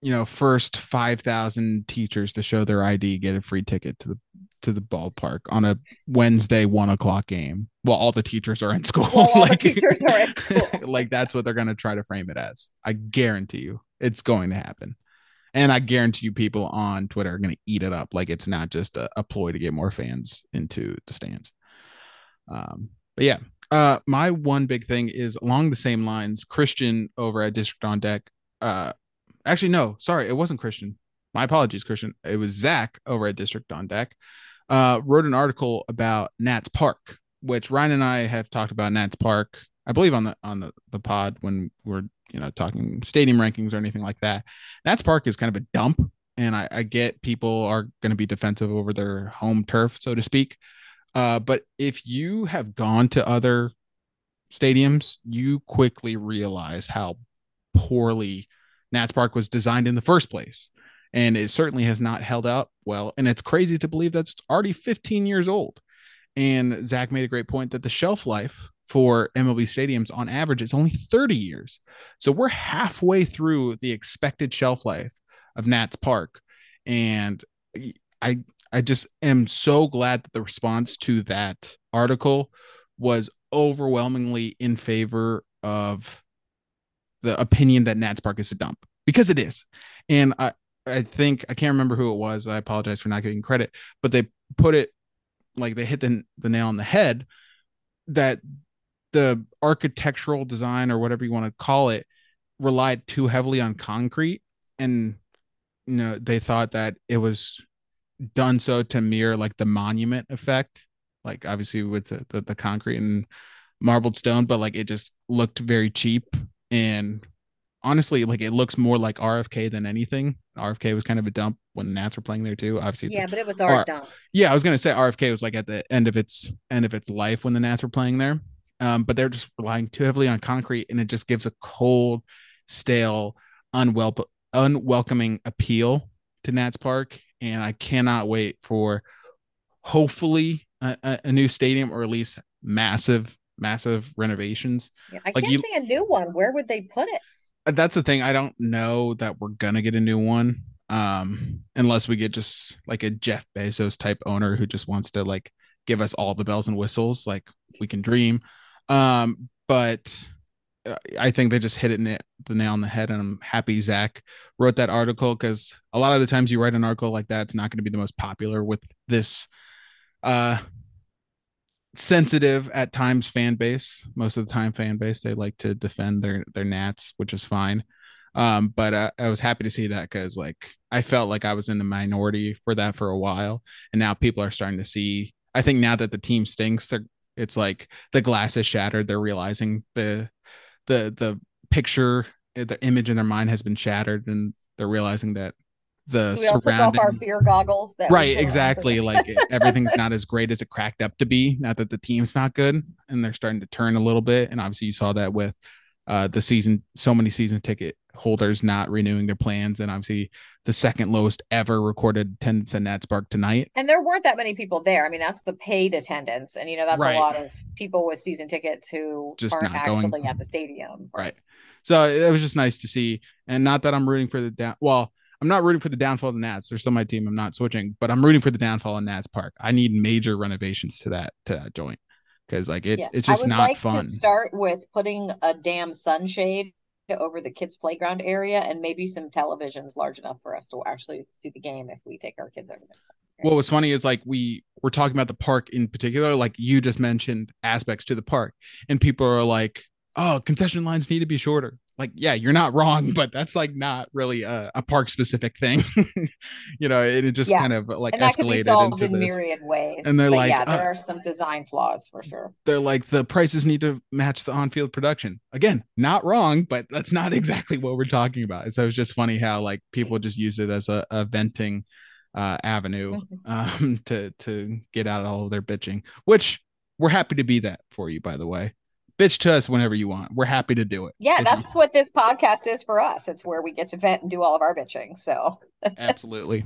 B: you know, first five thousand teachers to show their ID get a free ticket to the to the ballpark on a Wednesday one o'clock game while all the teachers are in school.
C: Well,
B: like,
C: teachers are at school.
B: like that's what they're gonna try to frame it as. I guarantee you it's going to happen. And I guarantee you people on Twitter are gonna eat it up like it's not just a, a ploy to get more fans into the stands. Um, but yeah, uh, my one big thing is along the same lines. Christian over at District on Deck. Uh, actually, no, sorry, it wasn't Christian. My apologies, Christian. It was Zach over at District on Deck. Uh, wrote an article about Nats Park, which Ryan and I have talked about Nats Park. I believe on the on the, the pod when we're you know talking stadium rankings or anything like that. Nats Park is kind of a dump, and I, I get people are going to be defensive over their home turf, so to speak. Uh, but if you have gone to other stadiums, you quickly realize how poorly Nats Park was designed in the first place. And it certainly has not held up well. And it's crazy to believe that's already 15 years old. And Zach made a great point that the shelf life for MLB stadiums on average is only 30 years. So we're halfway through the expected shelf life of Nats Park. And I I just am so glad that the response to that article was overwhelmingly in favor of the opinion that Nats Park is a dump because it is. And I I think I can't remember who it was. I apologize for not giving credit, but they put it like they hit the, the nail on the head that the architectural design or whatever you want to call it relied too heavily on concrete and you know they thought that it was done so to mirror like the monument effect like obviously with the, the, the concrete and marbled stone but like it just looked very cheap and honestly like it looks more like rfk than anything rfk was kind of a dump when the nats were playing there too obviously the-
C: Yeah, but it was our
B: Or-
C: dump.
B: yeah, I was gonna say RFK was like at the end of its end of its life when the Nats were playing there. Um, but they're just relying too heavily on concrete, and it just gives a cold, stale, unwel- unwelcoming appeal to Nats Park. And I cannot wait for hopefully a, a new stadium or at least massive, massive renovations.
C: Yeah, I
B: like
C: can't
B: you-
C: see a new one. Where would they put it?
B: Uh, That's the thing. I don't know that we're gonna get a new one. Um, unless we get just like a Jeff Bezos type owner who just wants to like give us all the bells and whistles, like we can dream. Um, but uh, I think they just hit it na- the nail on the head, and I'm happy Zach wrote that article because a lot of the times you write an article like that, it's not going to be the most popular with this uh sensitive at times fan base. Most of the time, fan base they like to defend their their Nats, which is fine. Um, but uh, I was happy to see that because like I felt like I was in the minority for that for a while, and now people are starting to see. I think now that the team stinks, they're it's like the glass is shattered. They're realizing the the the picture, the image in their mind has been shattered, and they're realizing that the
C: We took off our
B: surrounding
C: beer goggles. That
B: right exactly like everything's not as great as it cracked up to be now that the team's not good and they're starting to turn a little bit and obviously you saw that with uh the season so many season ticket holders not renewing their plans and obviously the second lowest ever recorded attendance at Nats Park tonight
C: And there weren't that many people there. I mean, that's the paid attendance, and you know that's
B: Right.
C: a lot of people with season tickets who
B: Just
C: aren't
B: not going.
C: actually at the stadium.
B: right so it was just nice to see and not that I'm rooting for the down well I'm not rooting for the downfall of the Nats they're still my team I'm not switching but I'm rooting for the downfall of Nats Park I need major renovations to that to that joint because like it's
C: Yeah.
B: it's
C: I
B: just
C: would
B: not
C: like
B: fun
C: to start with putting a damn sunshade over the kids' playground area and maybe some televisions large enough for us to actually see the game if we take our kids over there.
B: What was funny is like we were talking about the park in particular, like you just mentioned aspects to the park, and people are like, "Oh, concession lines need to be shorter." Like, yeah, you're not wrong, but that's like not really a, a park specific thing. you know, it, it just
C: Yeah.
B: kind of like
C: And that could be
B: escalated into
C: in
B: this.
C: myriad ways.
B: And they're
C: But
B: like,
C: yeah,
B: uh,
C: there are some design flaws for sure.
B: they're like the prices need to match the on-field production. Again, not wrong, but that's not exactly what we're talking about. So it's just funny how like people just use it as a, a venting uh, avenue
C: Mm-hmm.
B: um, to to get out all of their bitching, which we're happy to be that for you, by the way. Bitch to us whenever you want. We're happy to do it.
C: Yeah,
B: If you-
C: that's what this podcast is for us. It's where we get to vent and do all of our bitching. So
B: absolutely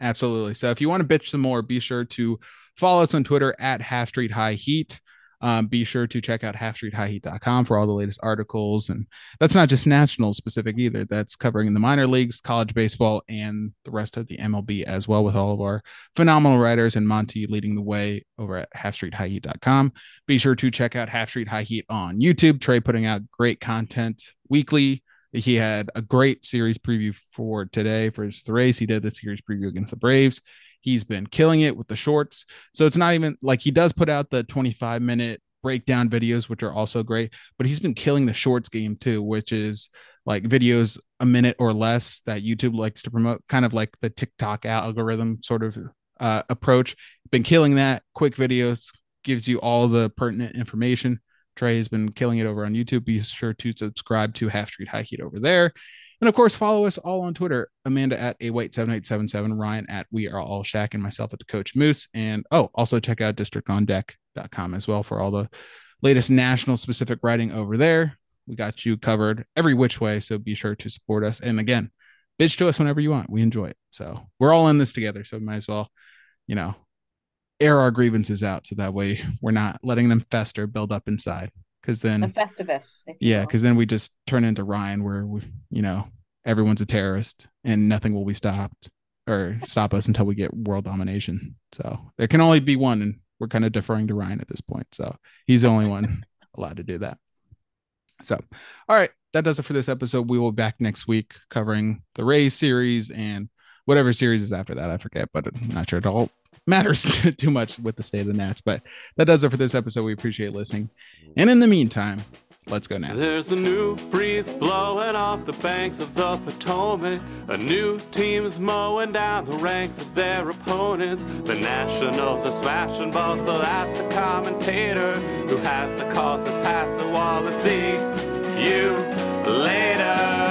B: absolutely so if you want to bitch some more be sure to follow us on twitter at half street high heat um, be sure to check out halfstreethighheat.com for all the latest articles and that's not just national specific either that's covering the minor leagues college baseball and the rest of the mlb as well with all of our phenomenal writers and monty leading the way over at halfstreethighheat.com be sure to check out half street high heat on youtube trey putting out great content weekly he had a great series preview for today for his race. He did the series preview against the Braves. He's been killing it with the shorts. So it's not even like he does put out the 25 minute breakdown videos, which are also great, but he's been killing the shorts game too, which is like videos a minute or less that YouTube likes to promote, kind of like the TikTok algorithm sort of uh, approach. Been killing that. Quick videos gives you all the pertinent information. Trey has been killing it over on YouTube. Be sure to subscribe to Half Street High Heat over there. And of course, follow us all on Twitter. Amanda at a white seven eight seven seven, Ryan at we are all Shaq, and myself at the Coach Moose. And oh, also check out districtondeck.com as well for all the latest national specific writing over there. We got you covered every which way, so be sure to support us. And again, bitch to us whenever you want. We enjoy it. So we're all in this together. So we might as well, you know, air our grievances out so that way we're not letting them fester, build up inside. Because then
C: the Festivus.
B: yeah, because then we just turn into Ryan, where we, you know, everyone's a terrorist and nothing will be stopped or stop us until we get world domination. So there can only be one, and we're kind of deferring to Ryan at this point. So he's the only one allowed to do that. So, all right, that does it for this episode. We will be back next week covering the Rays series and whatever series is after that. I forget, but I'm not sure at all matters too much with the state of the Nats. But that does it for this episode. We appreciate listening. And in the meantime, let's go now.
E: There's a new breeze blowing off the banks of the Potomac. A new team's mowing down the ranks of their opponents. The Nationals are smashing balls so that the commentator who has the calls has passed the wall to see you later.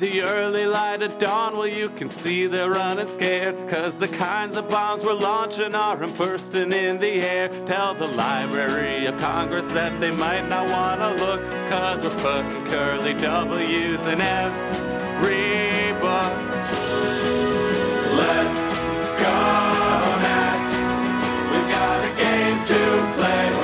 E: The early light of dawn, well, you can see they're running scared. Cause the kinds of bombs we're launching are bursting in the air. Tell the Library of Congress that they might not wanna look. Cause we're putting curly W's in every book. Let's go, Nats. We've got a game to play.